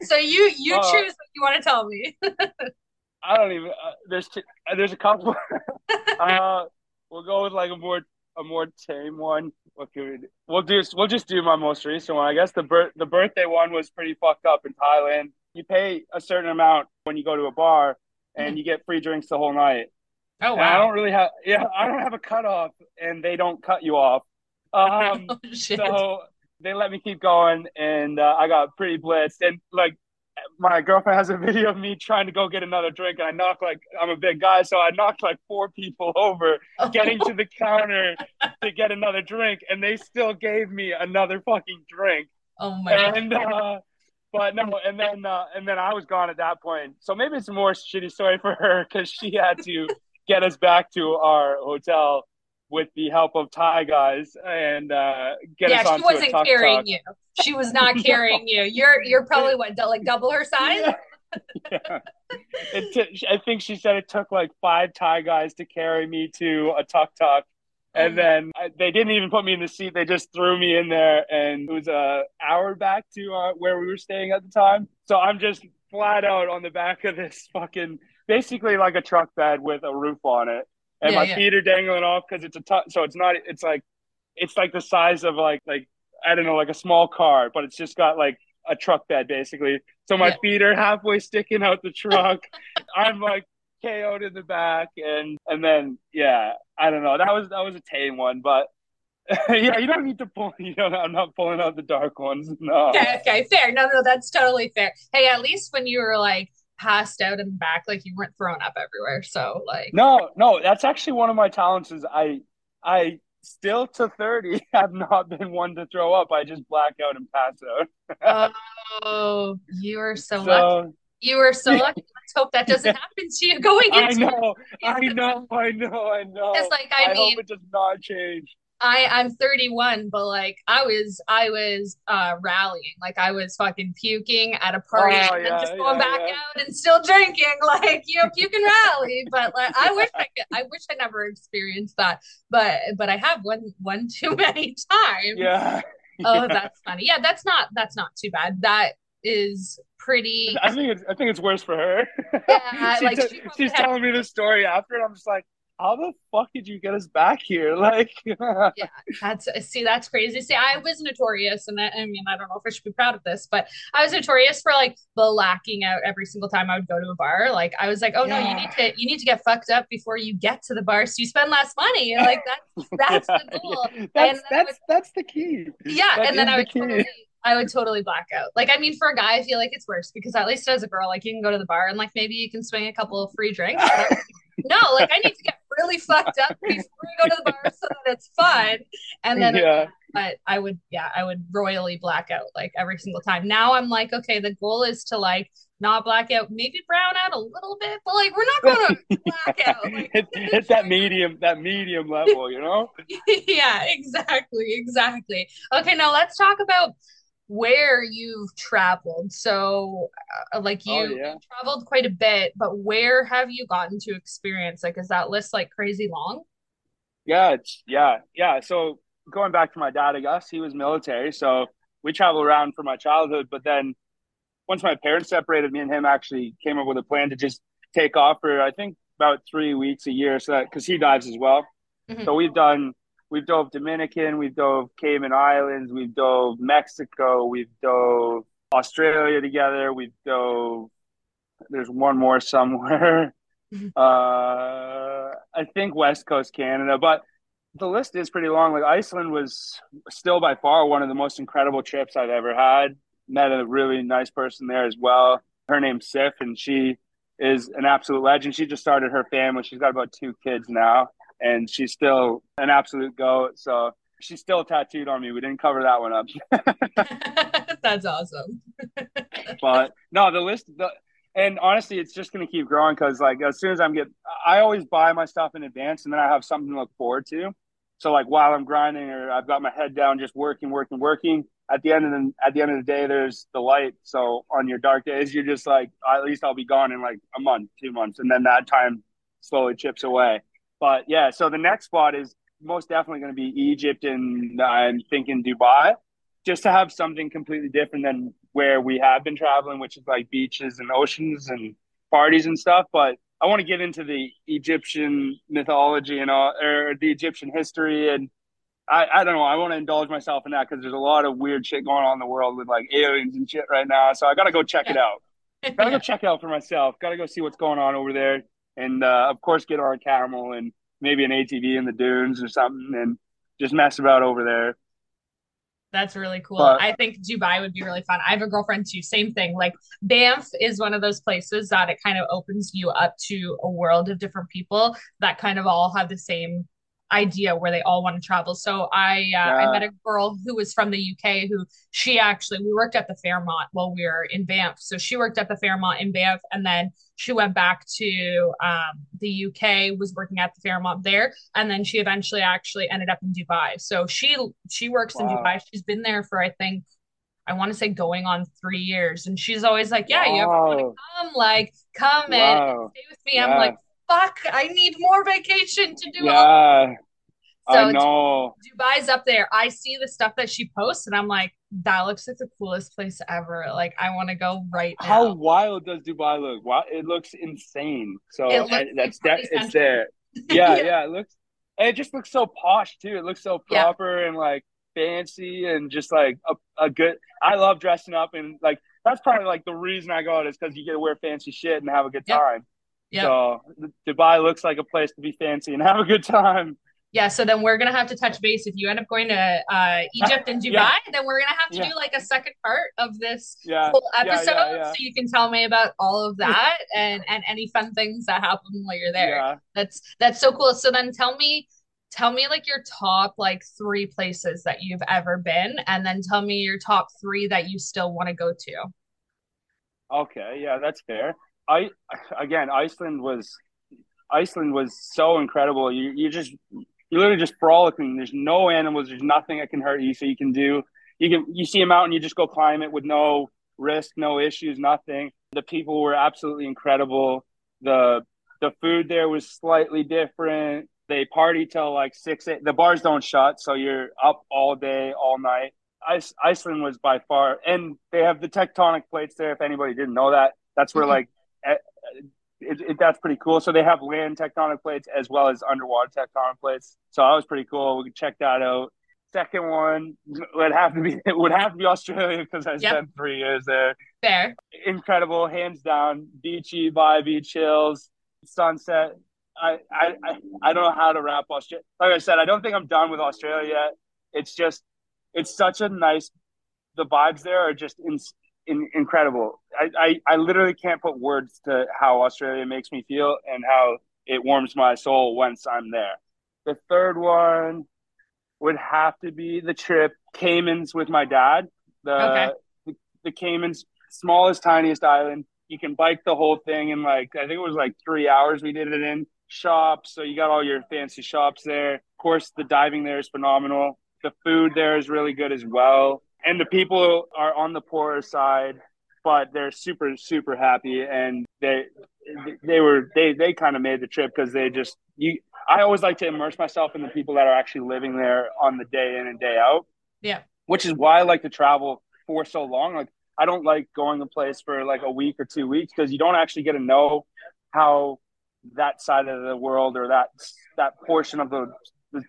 so you you Uh, choose what you want to tell me. I don't even. Uh, there's uh, there's a couple. uh, we'll go with like a more a more tame one. What can we do? We'll do. We'll just do my most recent one. I guess the bir- the birthday one was pretty fucked up in Thailand. You pay a certain amount when you go to a bar, and you get free drinks the whole night. Oh And I don't really have. Yeah, I don't have a cutoff, and they don't cut you off. Um, Oh, shit. so they let me keep going, and uh, I got pretty blitzed. And like, my girlfriend has a video of me trying to go get another drink, and I knocked like I'm a big guy, so I knocked like four people over getting to the counter to get another drink, and they still gave me another fucking drink. Oh my god. And uh, but no, and then uh, and then I was gone at that point. So maybe it's a more shitty story for her because she had to get us back to our hotel with the help of Thai guys and uh, get Yeah, us she onto a wasn't tuk carrying you. She was not carrying you. You're you're probably what like double her size. Yeah. It t- I think she said it took like five Thai guys to carry me to a tuk tuk. And Oh. then I, they didn't even put me in the seat. They just threw me in there, and it was a hour back to uh, where we were staying at the time. So I'm just flat out on the back of this fucking, basically like a truck bed with a roof on it, and Yeah, my yeah. feet are dangling off because it's a tu- so it's not. It's like, it's like the size of like like I don't know, like a small car, but it's just got like a truck bed basically. So my Yeah. feet are halfway sticking out the truck. I'm like KO'd in the back, and and then yeah, I don't know. That was that was a tame one, but yeah, you don't need to pull. You know, I'm not pulling out the dark ones. No. Okay, okay, fair. No, no, that's totally fair. Hey, at least when you were like passed out in the back, like you weren't thrown up everywhere. So like, No, no, that's actually one of my talents. Is I I still to 30 have not been one to throw up. I just black out and pass out. oh, you are so lucky. You are so lucky. Let's hope that doesn't happen to you going into I know, I know, I know, I know. Because, like, I I mean, hope it does not change. I I'm 31, but like I was I was uh rallying, like I was fucking puking at a party Oh and yeah, just going yeah, back yeah. out and still drinking, like you know, puke and rally. But like I wish I could, I wish I never experienced that, but but I have one one too many times. Yeah. Oh, that's funny. Yeah, that's not that's not too bad. That is pretty. I think it's I think it's worse for her. Yeah, she like t- she she's telling me this story after, and I'm just like, how the fuck did you get us back here? Like, Yeah, that's see, that's crazy. See, I was notorious, and I, I mean, I don't know if I should be proud of this, but I was notorious for like blacking out every single time I would go to a bar. Like, I was like, oh no, you need to you need to get fucked up before you get to the bar, so you spend less money. Like that's that's yeah, the goal. yeah. And That's would, that's that's the key. yeah, That and then I would key. totally. I would totally black out. Like, I mean, for a guy, I feel like it's worse because at least as a girl, like you can go to the bar and like maybe you can swing a couple of free drinks. No, like I need to get really fucked up before I go to the bar so that it's fun. And then, Yeah, but I would, yeah, I would royally black out like every single time. Now I'm like, okay, the goal is to like not black out, maybe brown out a little bit, but like we're not going to black out. Like, it's it's that medium that medium level, you know. yeah, exactly, exactly. Okay, now let's talk about where you've traveled. So, uh, like Oh you, yeah. you traveled quite a bit, but where have you gotten to experience? Like, is that list like crazy long? Yeah, it's yeah, yeah. So going back to my dad, I guess he was military, so we traveled around for my childhood. But then once my parents separated, me and him actually came up with a plan to just take off for I think about three weeks a year, so that because he dives as well. Mhm. So we've done we've dove Dominican, we've dove Cayman Islands, we've dove Mexico, we've dove Australia together, we've dove. There's one more somewhere. Mhm. Uh, I think West Coast Canada, but the list is pretty long. Like Iceland was still by far one of the most incredible trips I've ever had. Met a really nice person there as well. Her name's Sif, and she is an absolute legend. She just started her family. She's got about two kids now, and she's still an absolute goat. So she's still tattooed on me. We didn't cover that one up. That's awesome. but no, the list, the, and honestly, it's just going to keep growing because, like, as soon as I'm get, I always buy my stuff in advance, and then I have something to look forward to. So, like, while I'm grinding or I've got my head down, just working, working, working. At the end of the at the end of the day, there's the light. So on your dark days, you're just like, at least I'll be gone in like a month, two months, and then that time slowly chips away. But yeah, so the next spot is most definitely going to be Egypt, and I'm thinking Dubai just to have something completely different than where we have been traveling, which is like beaches and oceans and parties and stuff. But I want to get into the Egyptian mythology and all, or the Egyptian history. And I, I don't know, I want to indulge myself in that because there's a lot of weird shit going on in the world with like aliens and shit right now. So I got to go check it out. Got to go check it out for myself. Got to go see what's going on over there. And uh, of course, get on a camel and maybe an ATV in the dunes or something and just mess about over there. That's really cool. But I think Dubai would be really fun. I have a girlfriend too. Same thing. Like Banff is one of those places that it kind of opens you up to a world of different people that kind of all have the same idea where they all want to travel. So I uh, I met a girl who was from the UK who she actually we worked at the Fairmont while we were in Banff. So she worked at the Fairmont in Banff and then she went back to um, the UK, was working at the Fairmont there, and then she eventually actually ended up in Dubai. So she she works in Dubai. She's been there for I think I want to say going on three years, and she's always like, "Yeah, you ever want to come? Like, come and, and stay with me." I'm like, "Fuck, I need more vacation to do all." yeah. I So know. Dubai's up there. I see the stuff that she posts, and I'm like, "That looks like the coolest place ever." Like, I want to go right now. How wild does Dubai look? Wow, it looks insane. So I, uh, looks like that's that. Party It's there. Yeah, yeah, yeah. It looks. And it just looks so posh too. It looks so yeah, proper and like fancy and just like a, a good. I love dressing up and like that's probably like the reason I go out is because you get to wear fancy shit and have a good yep, time. Yep. So Dubai looks like a place to be fancy and have a good time. Yeah, so then we're gonna have to touch base. If you end up going to uh, Egypt and yeah, Dubai, then we're gonna have to yeah, do like a second part of this yeah, whole yeah, episode, yeah, so you can tell me about all of that and and any fun things that happen while you're there. yeah. That's that's so cool. So then tell me, tell me like your top like three places that you've ever been, and then tell me your top three that you still want to go to. Okay, yeah, that's fair. I again, Iceland was Iceland was so incredible. You you just you're literally just frolicking. There's no animals. There's nothing that can hurt you. So you can do you can you see a mountain, you just go climb it with no risk, no issues, nothing. The people were absolutely incredible. The the food there was slightly different. They party till like six. Eight. The bars don't shut, so you're up all day, all night. Iceland was by far, and they have the tectonic plates there. If anybody didn't know that, that's where mm-hmm. like it, it, that's pretty cool. So they have land tectonic plates as well as underwater tectonic plates. So that was pretty cool. We could check that out. Second one would have to be it would have to be Australia because I yep. spent three years there. Fair, incredible, hands down. Beachy vibey, chills, sunset. I, I I don't know how to wrap Australia. Like I said, I don't think I'm done with Australia yet. It's just it's such a nice. The vibes there are just in, in, incredible. I, I I literally can't put words to how Australia makes me feel and how it warms my soul once I'm there. The third one would have to be the trip Caymans with my dad. The okay. the, the Caymans, smallest, tiniest island. You can bike the whole thing in like I think it was like three hours. We did it in shops, so you got all your fancy shops there. Of course, the diving there is phenomenal. The food there is really good as well, and the people are on the poorer side, but they're super super happy, and they they were they they kind of made the trip because they just you I always like to immerse myself in the people that are actually living there on the day in and day out. Yeah. Which is why I like to travel for so long. Like I don't like going a place for like a week or two weeks because you don't actually get to know how that side of the world or that that portion of the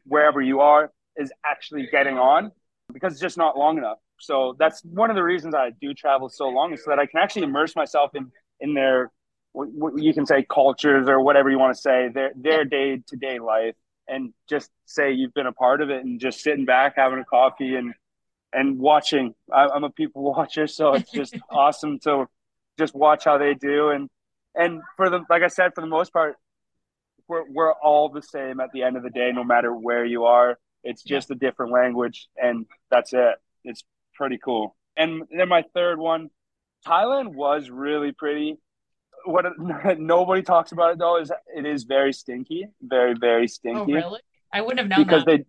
wherever you are is actually getting on because it's just not long enough. So that's one of the reasons I do travel so long is so that I can actually immerse myself in in their what you can say cultures or whatever you want to say their their day to day life and just say you've been a part of it and just sitting back having a coffee and and watching. I, am a people watcher so it's just awesome to just watch how they do and and for the like i said for the most part we're, we're all the same at the end of the day no matter where you are it's just a different language and that's it it's pretty cool and then my third one thailand was really pretty what nobody talks about it though is it is very stinky, very very oh, stinky. Oh, really? I wouldn't have known because that. they.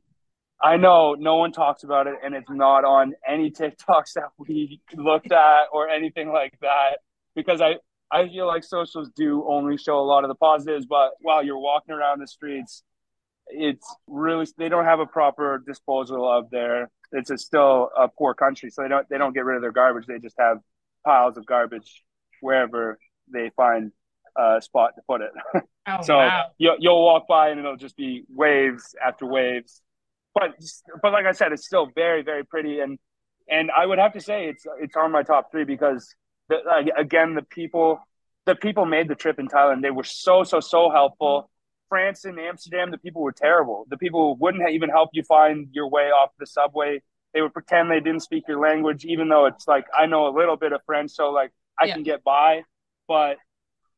I know no one talks about it, and it's not on any TikToks that we looked at or anything like that. Because I I feel like socials do only show a lot of the positives, but while you're walking around the streets, it's really they don't have a proper disposal of their. It's a still a poor country, so they don't they don't get rid of their garbage. They just have piles of garbage wherever they find a spot to put it. Oh, so wow. you'll, you'll walk by and it'll just be waves after waves. But but like I said, it's still very very pretty and and I would have to say it's it's on my top three because the, again the people the people made the trip in Thailand. They were so so so helpful. France and Amsterdam, the people were terrible. The people wouldn't even help you find your way off the subway. They would pretend they didn't speak your language, even though it's like I know a little bit of French, so like I yeah. can get by but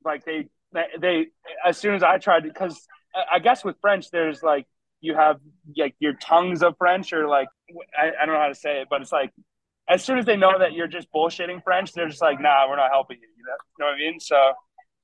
like they they as soon as I tried because I guess with French there's like you have like your tongues of French or like I, I don't know how to say it, but it's like as soon as they know that you're just bullshitting French, they're just like, nah, we're not helping you. You know, you know what I mean? So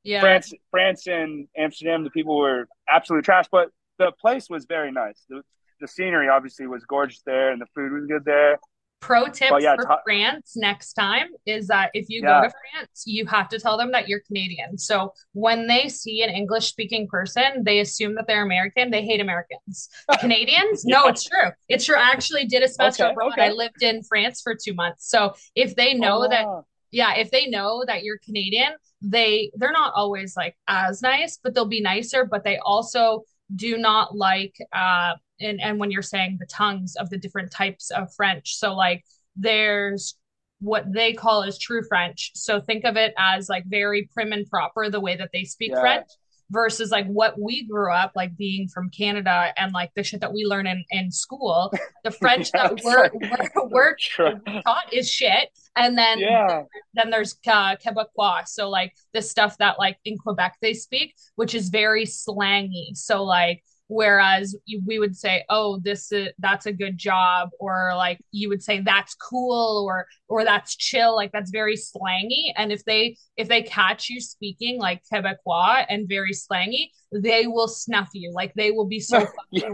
yeah, France, France and Amsterdam, the people were absolute trash, but the place was very nice. The, the scenery obviously was gorgeous there, and the food was good there. Pro tip yeah, for t- France next time is that if you yeah. go to France, you have to tell them that you're Canadian. So when they see an English speaking person, they assume that they're American. They hate Americans. Canadians? yeah. No, it's true. It's true. I actually did a special okay. Okay. I lived in France for two months. So if they know oh. that yeah, if they know that you're Canadian, they they're not always like as nice, but they'll be nicer, but they also do not like uh and and when you're saying the tongues of the different types of French. So like there's what they call is true French. So think of it as like very prim and proper the way that they speak yeah. French versus like what we grew up like being from Canada and like the shit that we learn in, in school. The French yeah, that we're, we're, we're, taught is shit. And then yeah. then there's uh, Quebecois. So like the stuff that like in Quebec they speak, which is very slangy. So like Whereas we would say, "Oh, this is that's a good job," or like you would say, "That's cool," or or "That's chill." Like that's very slangy. And if they if they catch you speaking like Quebecois and very slangy, they will snuff you. Like they will be so yeah,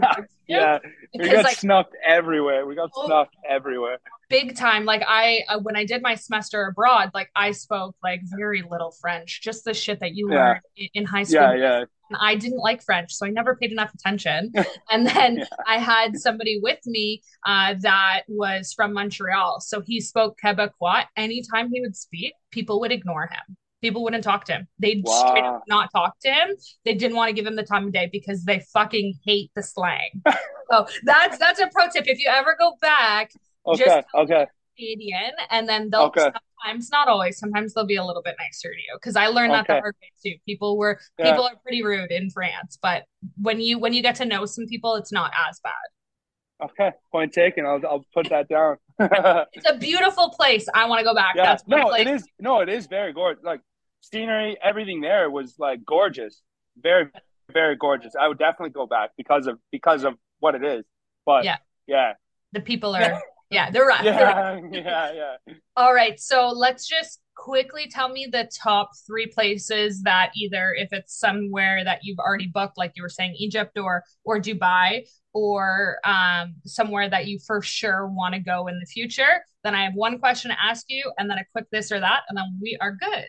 yeah. We got like, snuffed everywhere. We got oh, snuffed everywhere. Big time. Like I, uh, when I did my semester abroad, like I spoke like very little French, just the shit that you yeah. learn in, in high school. Yeah, yeah. And I didn't like French, so I never paid enough attention. and then yeah. I had somebody with me uh, that was from Montreal, so he spoke Quebecois. Anytime he would speak, people would ignore him people wouldn't talk to him. They'd wow. straight up not talk to him. They didn't want to give him the time of day because they fucking hate the slang. so that's that's a pro tip. If you ever go back, okay, just okay. Canadian, and then they'll okay. sometimes, not always, sometimes they'll be a little bit nicer to you. Because I learned okay. that the hard way too. People were yeah. people are pretty rude in France, but when you when you get to know some people, it's not as bad. Okay, point taken. I'll I'll put that down. it's a beautiful place. I want to go back. Yeah, That's no, place. it is. No, it is very gorgeous. Like scenery, everything there was like gorgeous, very, very gorgeous. I would definitely go back because of because of what it is. But yeah, yeah, the people are yeah, they're rough. Yeah, they're rough. yeah, yeah. All right, so let's just quickly tell me the top three places that either if it's somewhere that you've already booked, like you were saying, Egypt or or Dubai, or um, somewhere that you for sure want to go in the future. Then I have one question to ask you, and then a quick this or that, and then we are good.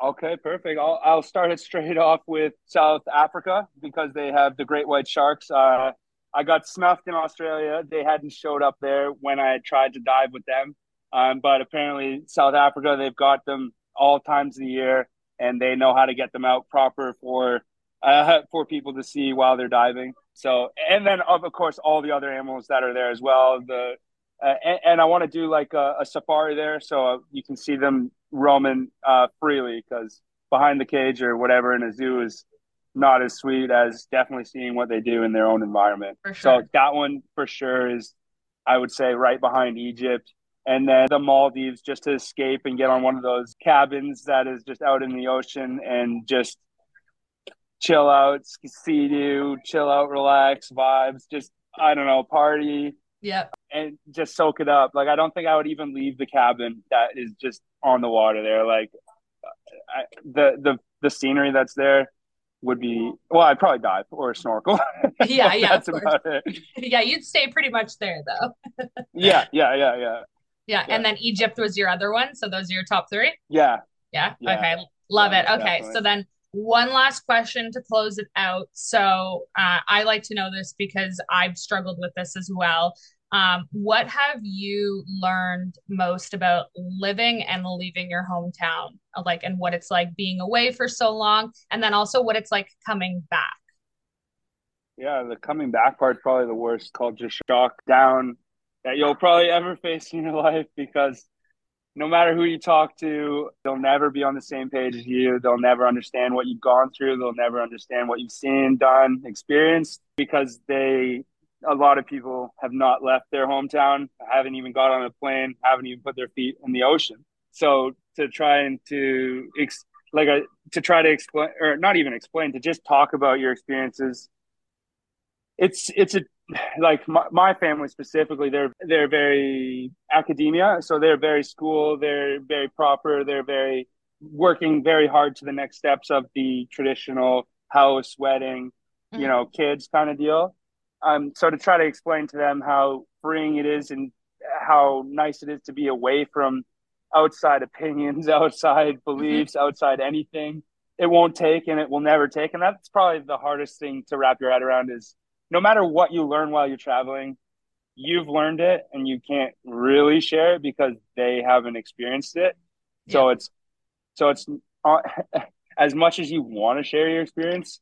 Okay, perfect. I'll, I'll start it straight off with South Africa because they have the great white sharks. Uh, I got snuffed in Australia. They hadn't showed up there when I tried to dive with them. Um, but apparently, South Africa, they've got them all times of the year and they know how to get them out proper for uh, for people to see while they're diving. So, and then of course all the other animals that are there as well. The uh, and, and, I want to do like a, a safari there, so uh, you can see them roaming uh, freely because behind the cage or whatever in a zoo is not as sweet as definitely seeing what they do in their own environment. Sure. So that one for sure is, I would say, right behind Egypt. And then the Maldives, just to escape and get on one of those cabins that is just out in the ocean and just chill out, see you, chill out, relax, vibes, just, I don't know, party. Yeah. And just soak it up. Like, I don't think I would even leave the cabin that is just on the water there. Like, I, the, the, the scenery that's there would be well i'd probably dive or snorkel. Yeah yeah that's about it. Yeah you'd stay pretty much there though. Yeah yeah yeah yeah. Yeah and then egypt was your other one so those are your top three? Yeah. Yeah, yeah. okay love yeah, it. Okay definitely. so then one last question to close it out. So uh, i like to know this because i've struggled with this as well um, what have you learned most about living and leaving your hometown? Like, and what it's like being away for so long, and then also what it's like coming back. Yeah, the coming back part's probably the worst culture shock down that you'll probably ever face in your life because no matter who you talk to, they'll never be on the same page as you. They'll never understand what you've gone through. They'll never understand what you've seen, done, experienced because they a lot of people have not left their hometown, haven't even got on a plane, haven't even put their feet in the ocean. So to try and to ex- like a, to try to explain or not even explain to just talk about your experiences. It's it's a like my, my family specifically they're they're very academia so they're very school they're very proper they're very working very hard to the next steps of the traditional house wedding you mm-hmm. know kids kind of deal um, so to try to explain to them how freeing it is and how nice it is to be away from outside opinions, outside mm-hmm. beliefs, mm-hmm. outside anything, it won't take and it will never take. And that's probably the hardest thing to wrap your head around is no matter what you learn while you're traveling, you've learned it and you can't really share it because they haven't experienced it. Yeah. So it's, so it's uh, as much as you want to share your experience,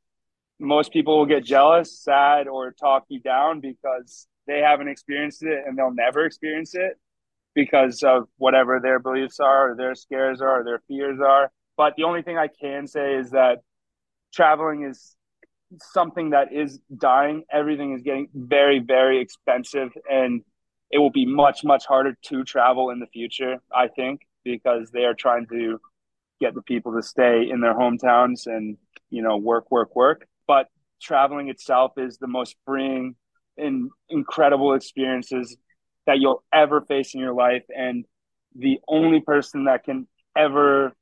most people will get jealous, sad, or talk you down because they haven't experienced it and they'll never experience it because of whatever their beliefs are or their scares are or their fears are. But the only thing I can say is that traveling is something that is dying. Everything is getting very, very expensive and it will be much, much harder to travel in the future, I think, because they are trying to get the people to stay in their hometowns and, you know, work, work, work. But traveling itself is the most freeing and incredible experiences that you'll ever face in your life. And the only person that can ever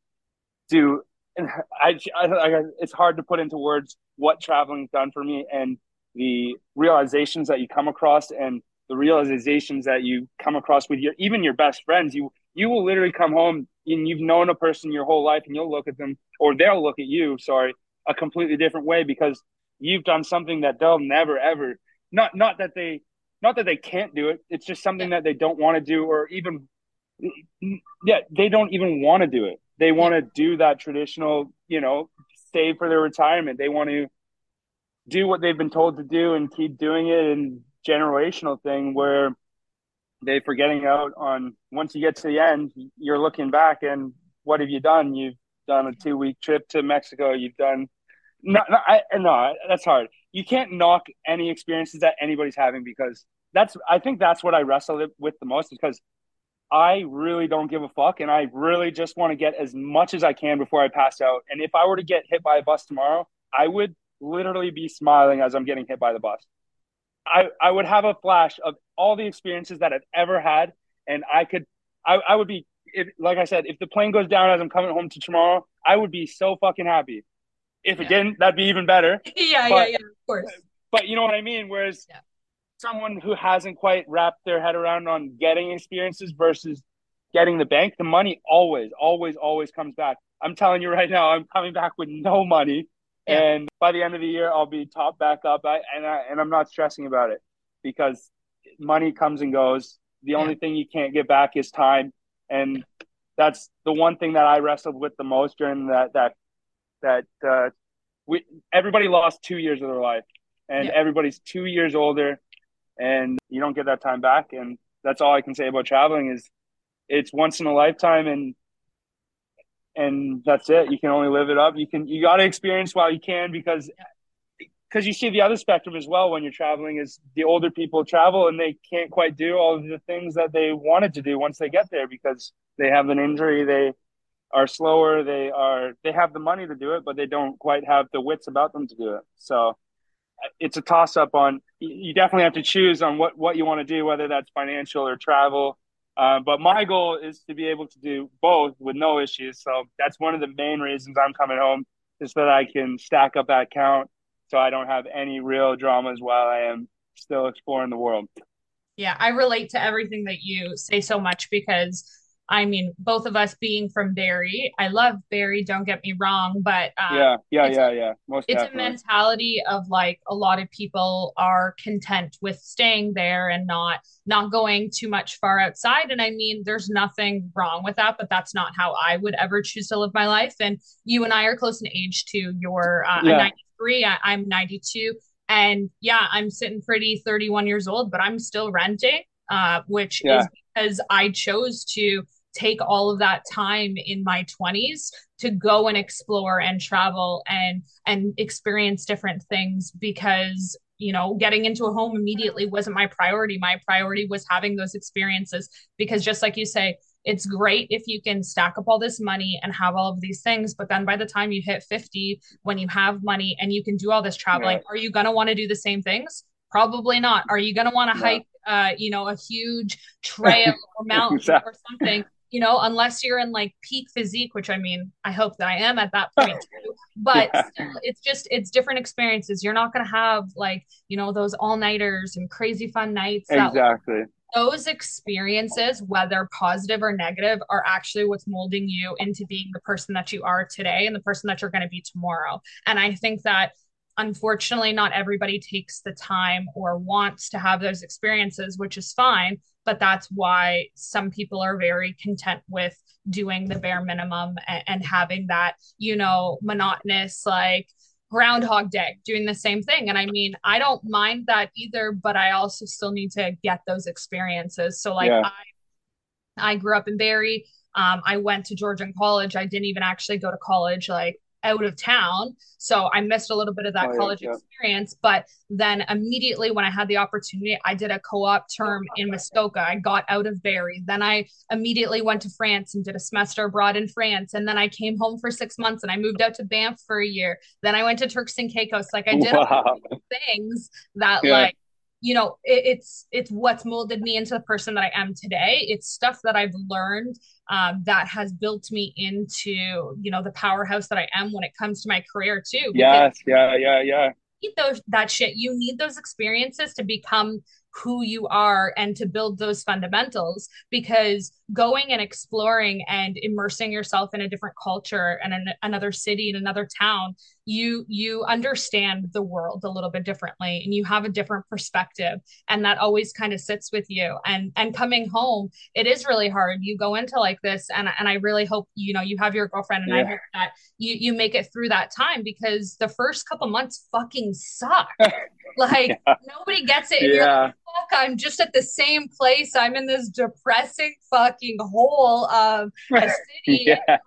do, and I, I, it's hard to put into words what traveling's done for me and the realizations that you come across and the realizations that you come across with your even your best friends you you will literally come home and you've known a person your whole life and you'll look at them or they'll look at you sorry a completely different way because you've done something that they'll never ever not not that they not that they can't do it. It's just something that they don't want to do or even yeah they don't even want to do it. They want to do that traditional you know save for their retirement. They want to do what they've been told to do and keep doing it and generational thing where they forgetting out on once you get to the end you're looking back and what have you done? You've done a two week trip to mexico. You've done no, no, I, no that's hard. You can't knock any experiences that anybody's having because that's i think that's what i wrestle with the most because i really don't give a fuck and i really just want to get as much as i can before i pass out. And if i were to get hit by a bus tomorrow i would literally be smiling as i'm getting hit by the bus. I, I would have a flash of all the experiences that I've ever had, and I could, I, I would be, if, like I said, if the plane goes down as I'm coming home to tomorrow, I would be so fucking happy. If yeah. it didn't, that'd be even better. yeah, but, yeah, yeah, of course. But you know what I mean? Whereas yeah. someone who hasn't quite wrapped their head around on getting experiences versus getting the bank, the money always, always, always comes back. I'm telling you right now, I'm coming back with no money yeah. And by the end of the year, I'll be top back up. I, and I, and I'm not stressing about it because money comes and goes. The only thing you can't get back is time, and that's the one thing that I wrestled with the most during that that that uh, we everybody lost two years of their life, and yeah. everybody's two years older, and you don't get that time back. And that's all I can say about traveling is it's once in a lifetime, and and that's it. You can only live it up. You can you got to experience while you can because because you see the other spectrum as well when you're traveling is the older people travel and they can't quite do all of the things that they wanted to do once they get there because they have an injury they are slower they are they have the money to do it but they don't quite have the wits about them to do it so it's a toss up on you definitely have to choose on what what you want to do whether that's financial or travel uh, but my goal is to be able to do both with no issues. So that's one of the main reasons I'm coming home is that I can stack up that count so I don't have any real dramas while I am still exploring the world. Yeah, I relate to everything that you say so much because I mean, both of us being from Barrie, I love Barrie. Don't get me wrong, but um, yeah, yeah, yeah, yeah. Most it's definitely. a mentality of like a lot of people are content with staying there and not not going too much far outside. And I mean, there's nothing wrong with that, but that's not how I would ever choose to live my life. And you and I are close in age too. You're uh, yeah. 93, I, I'm 92, and yeah, I'm sitting pretty, 31 years old, but I'm still renting, uh, which yeah. is because I chose to take all of that time in my 20s to go and explore and travel and and experience different things because you know getting into a home immediately wasn't my priority. My priority was having those experiences because just like you say it's great if you can stack up all this money and have all of these things but then by the time you hit 50 when you have money and you can do all this traveling yeah. are you going to want to do the same things? Probably not. Are you going to want to hike uh, you know a huge trail or mountain or something you know, unless you're in like peak physique, which I mean, I hope that I am at that point too. But yeah. still, it's just it's different experiences. You're not gonna have like, you know, those all nighters and crazy fun nights. Exactly. those experiences, whether positive or negative, are actually what's molding you into being the person that you are today and the person that you're going to be tomorrow. And I think that unfortunately, not everybody takes the time or wants to have those experiences, which is fine but that's why some people are very content with doing the bare minimum and, and having that you know monotonous like groundhog day doing the same thing. And i mean i don't mind that either but i also still need to get those experiences. So like yeah. i i grew up in barrie. Um, i went to georgian college. I didn't even actually go to college like out of town. So I missed a little bit of that Oh, college yeah. experience. But then immediately when I had the opportunity, I did a co op term in Muskoka. I got out of Barrie. Then I immediately went to France and did a semester abroad in France. And then I came home for six months and I moved out to Banff for a year. Then I went to Turks and Caicos. Like I did Wow. things that Yeah. like you know it, it's it's what's molded me into the person that I am today. It's stuff that I've learned um, that has built me into you know the powerhouse that I am when it comes to my career too. Yes. Yeah. Yeah. Yeah. need those that shit. You need those experiences to become who you are and to build those fundamentals because going and exploring and immersing yourself in a different culture and an, another city in another town you you understand the world a little bit differently and you have a different perspective and that always kind of sits with you and and coming home it is really hard you go into like this and and I really hope you know you have your girlfriend and I Yeah. hope that you you make it through that time because the first couple months fucking suck like Yeah. nobody gets it and you're like Yeah. Fuck i'm just at the same place i'm in this depressing fucking hole of a city Yeah.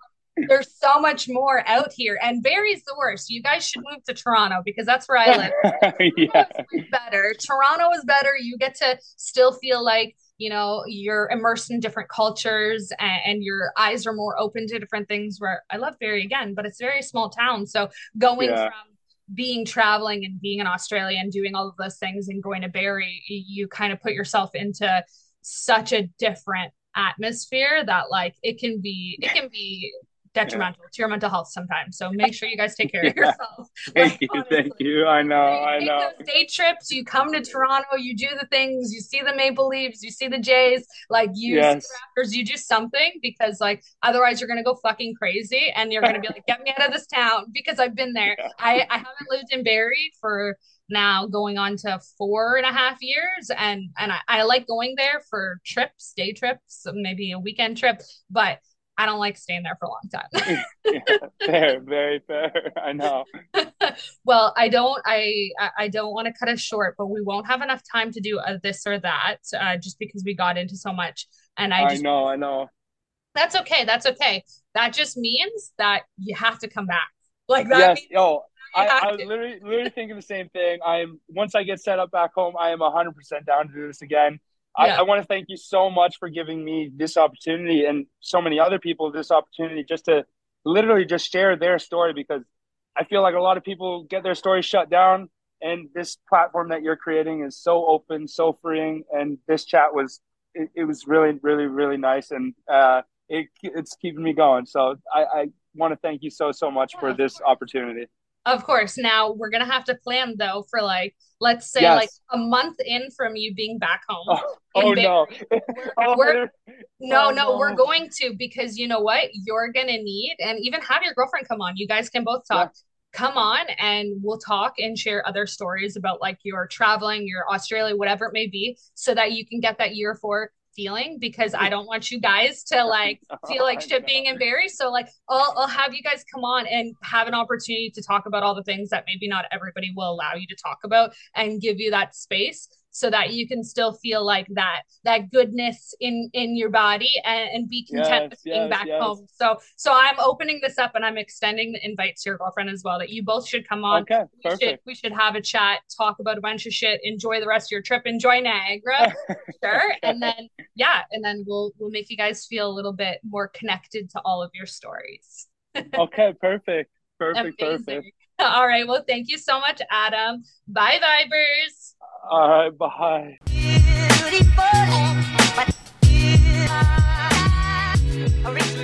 there's so much more out here and Barrie's the worst you guys should move to toronto because that's where i live yeah. Toronto better. Toronto is better. You get to still feel like, you know, you're immersed in different cultures and, and your eyes are more open to different things where I love barrie again, but it's a very small town. So going Yeah. from being traveling and being in Australia and doing all of those things and going to Barrie, you kind of put yourself into such a different atmosphere that like it can be it can be detrimental to your mental health sometimes. So make sure you guys take care of Yeah. yourself. Thank Like, you. honestly. Thank you. I know. I know. day trips, you come to Toronto, you do the things, you see the Maple Leafs, you see the Jays, like you Yes. the Raptors, you do something because like otherwise you're gonna go fucking crazy and you're gonna be like, get me out of this town because I've been there. Yeah. I, I haven't lived in Barrie for now going on to four and a half years and and I, I like going there for trips, day trips, maybe a weekend trip, but I don't like staying there for a long time. Yeah. Fair. Very fair. I know. well i don't i i don't want to cut us short but we won't have enough time to do a this or that uh, just because we got into so much and i I know. I know. that's okay that's okay that just means that you have to come back like that Yes. means Yo. I, I was literally literally thinking the same thing. I am once I get set up back home, I am hundred percent down to do this again. I, Yeah. I want to thank you so much for giving me this opportunity and so many other people this opportunity just to literally just share their story because I feel like a lot of people get their story shut down and this platform that you're creating is so open, so freeing and this chat was it, it was really really really nice and uh it it's keeping me going. So I I want to thank you so so much for this opportunity. Of course now we're gonna have to plan though for like let's say Yes. like a month in from you being back home Oh, in oh, oh no. Oh, we're- No, Oh, no, we're going to because you know what? You're gonna need, and even have your girlfriend come on. You guys can both talk. Come on and we'll talk and share other stories about like your traveling, your Australia, whatever it may be, so that you can get that year four feeling because I don't want you guys to like oh feel like I shit being embarrassed. So like I'll I'll have you guys come on and have an opportunity to talk about all the things that maybe not everybody will allow you to talk about and give you that space so that you can still feel like that that goodness in in your body and, and be content Yes, with being yes, back yes. home. So so I'm opening this up and I'm extending the invite to your girlfriend as well that you both should come on. Okay, We should perfect. we should have a chat, talk about a bunch of shit, enjoy the rest of your trip, enjoy Niagara, sure, and then yeah, and then we'll we'll make you guys feel a little bit more connected to all of your stories. okay, perfect. Perfect, Amazing. perfect. All right. Well, thank you so much, Adam. Bye, Vibers. All right. Bye. Beautiful,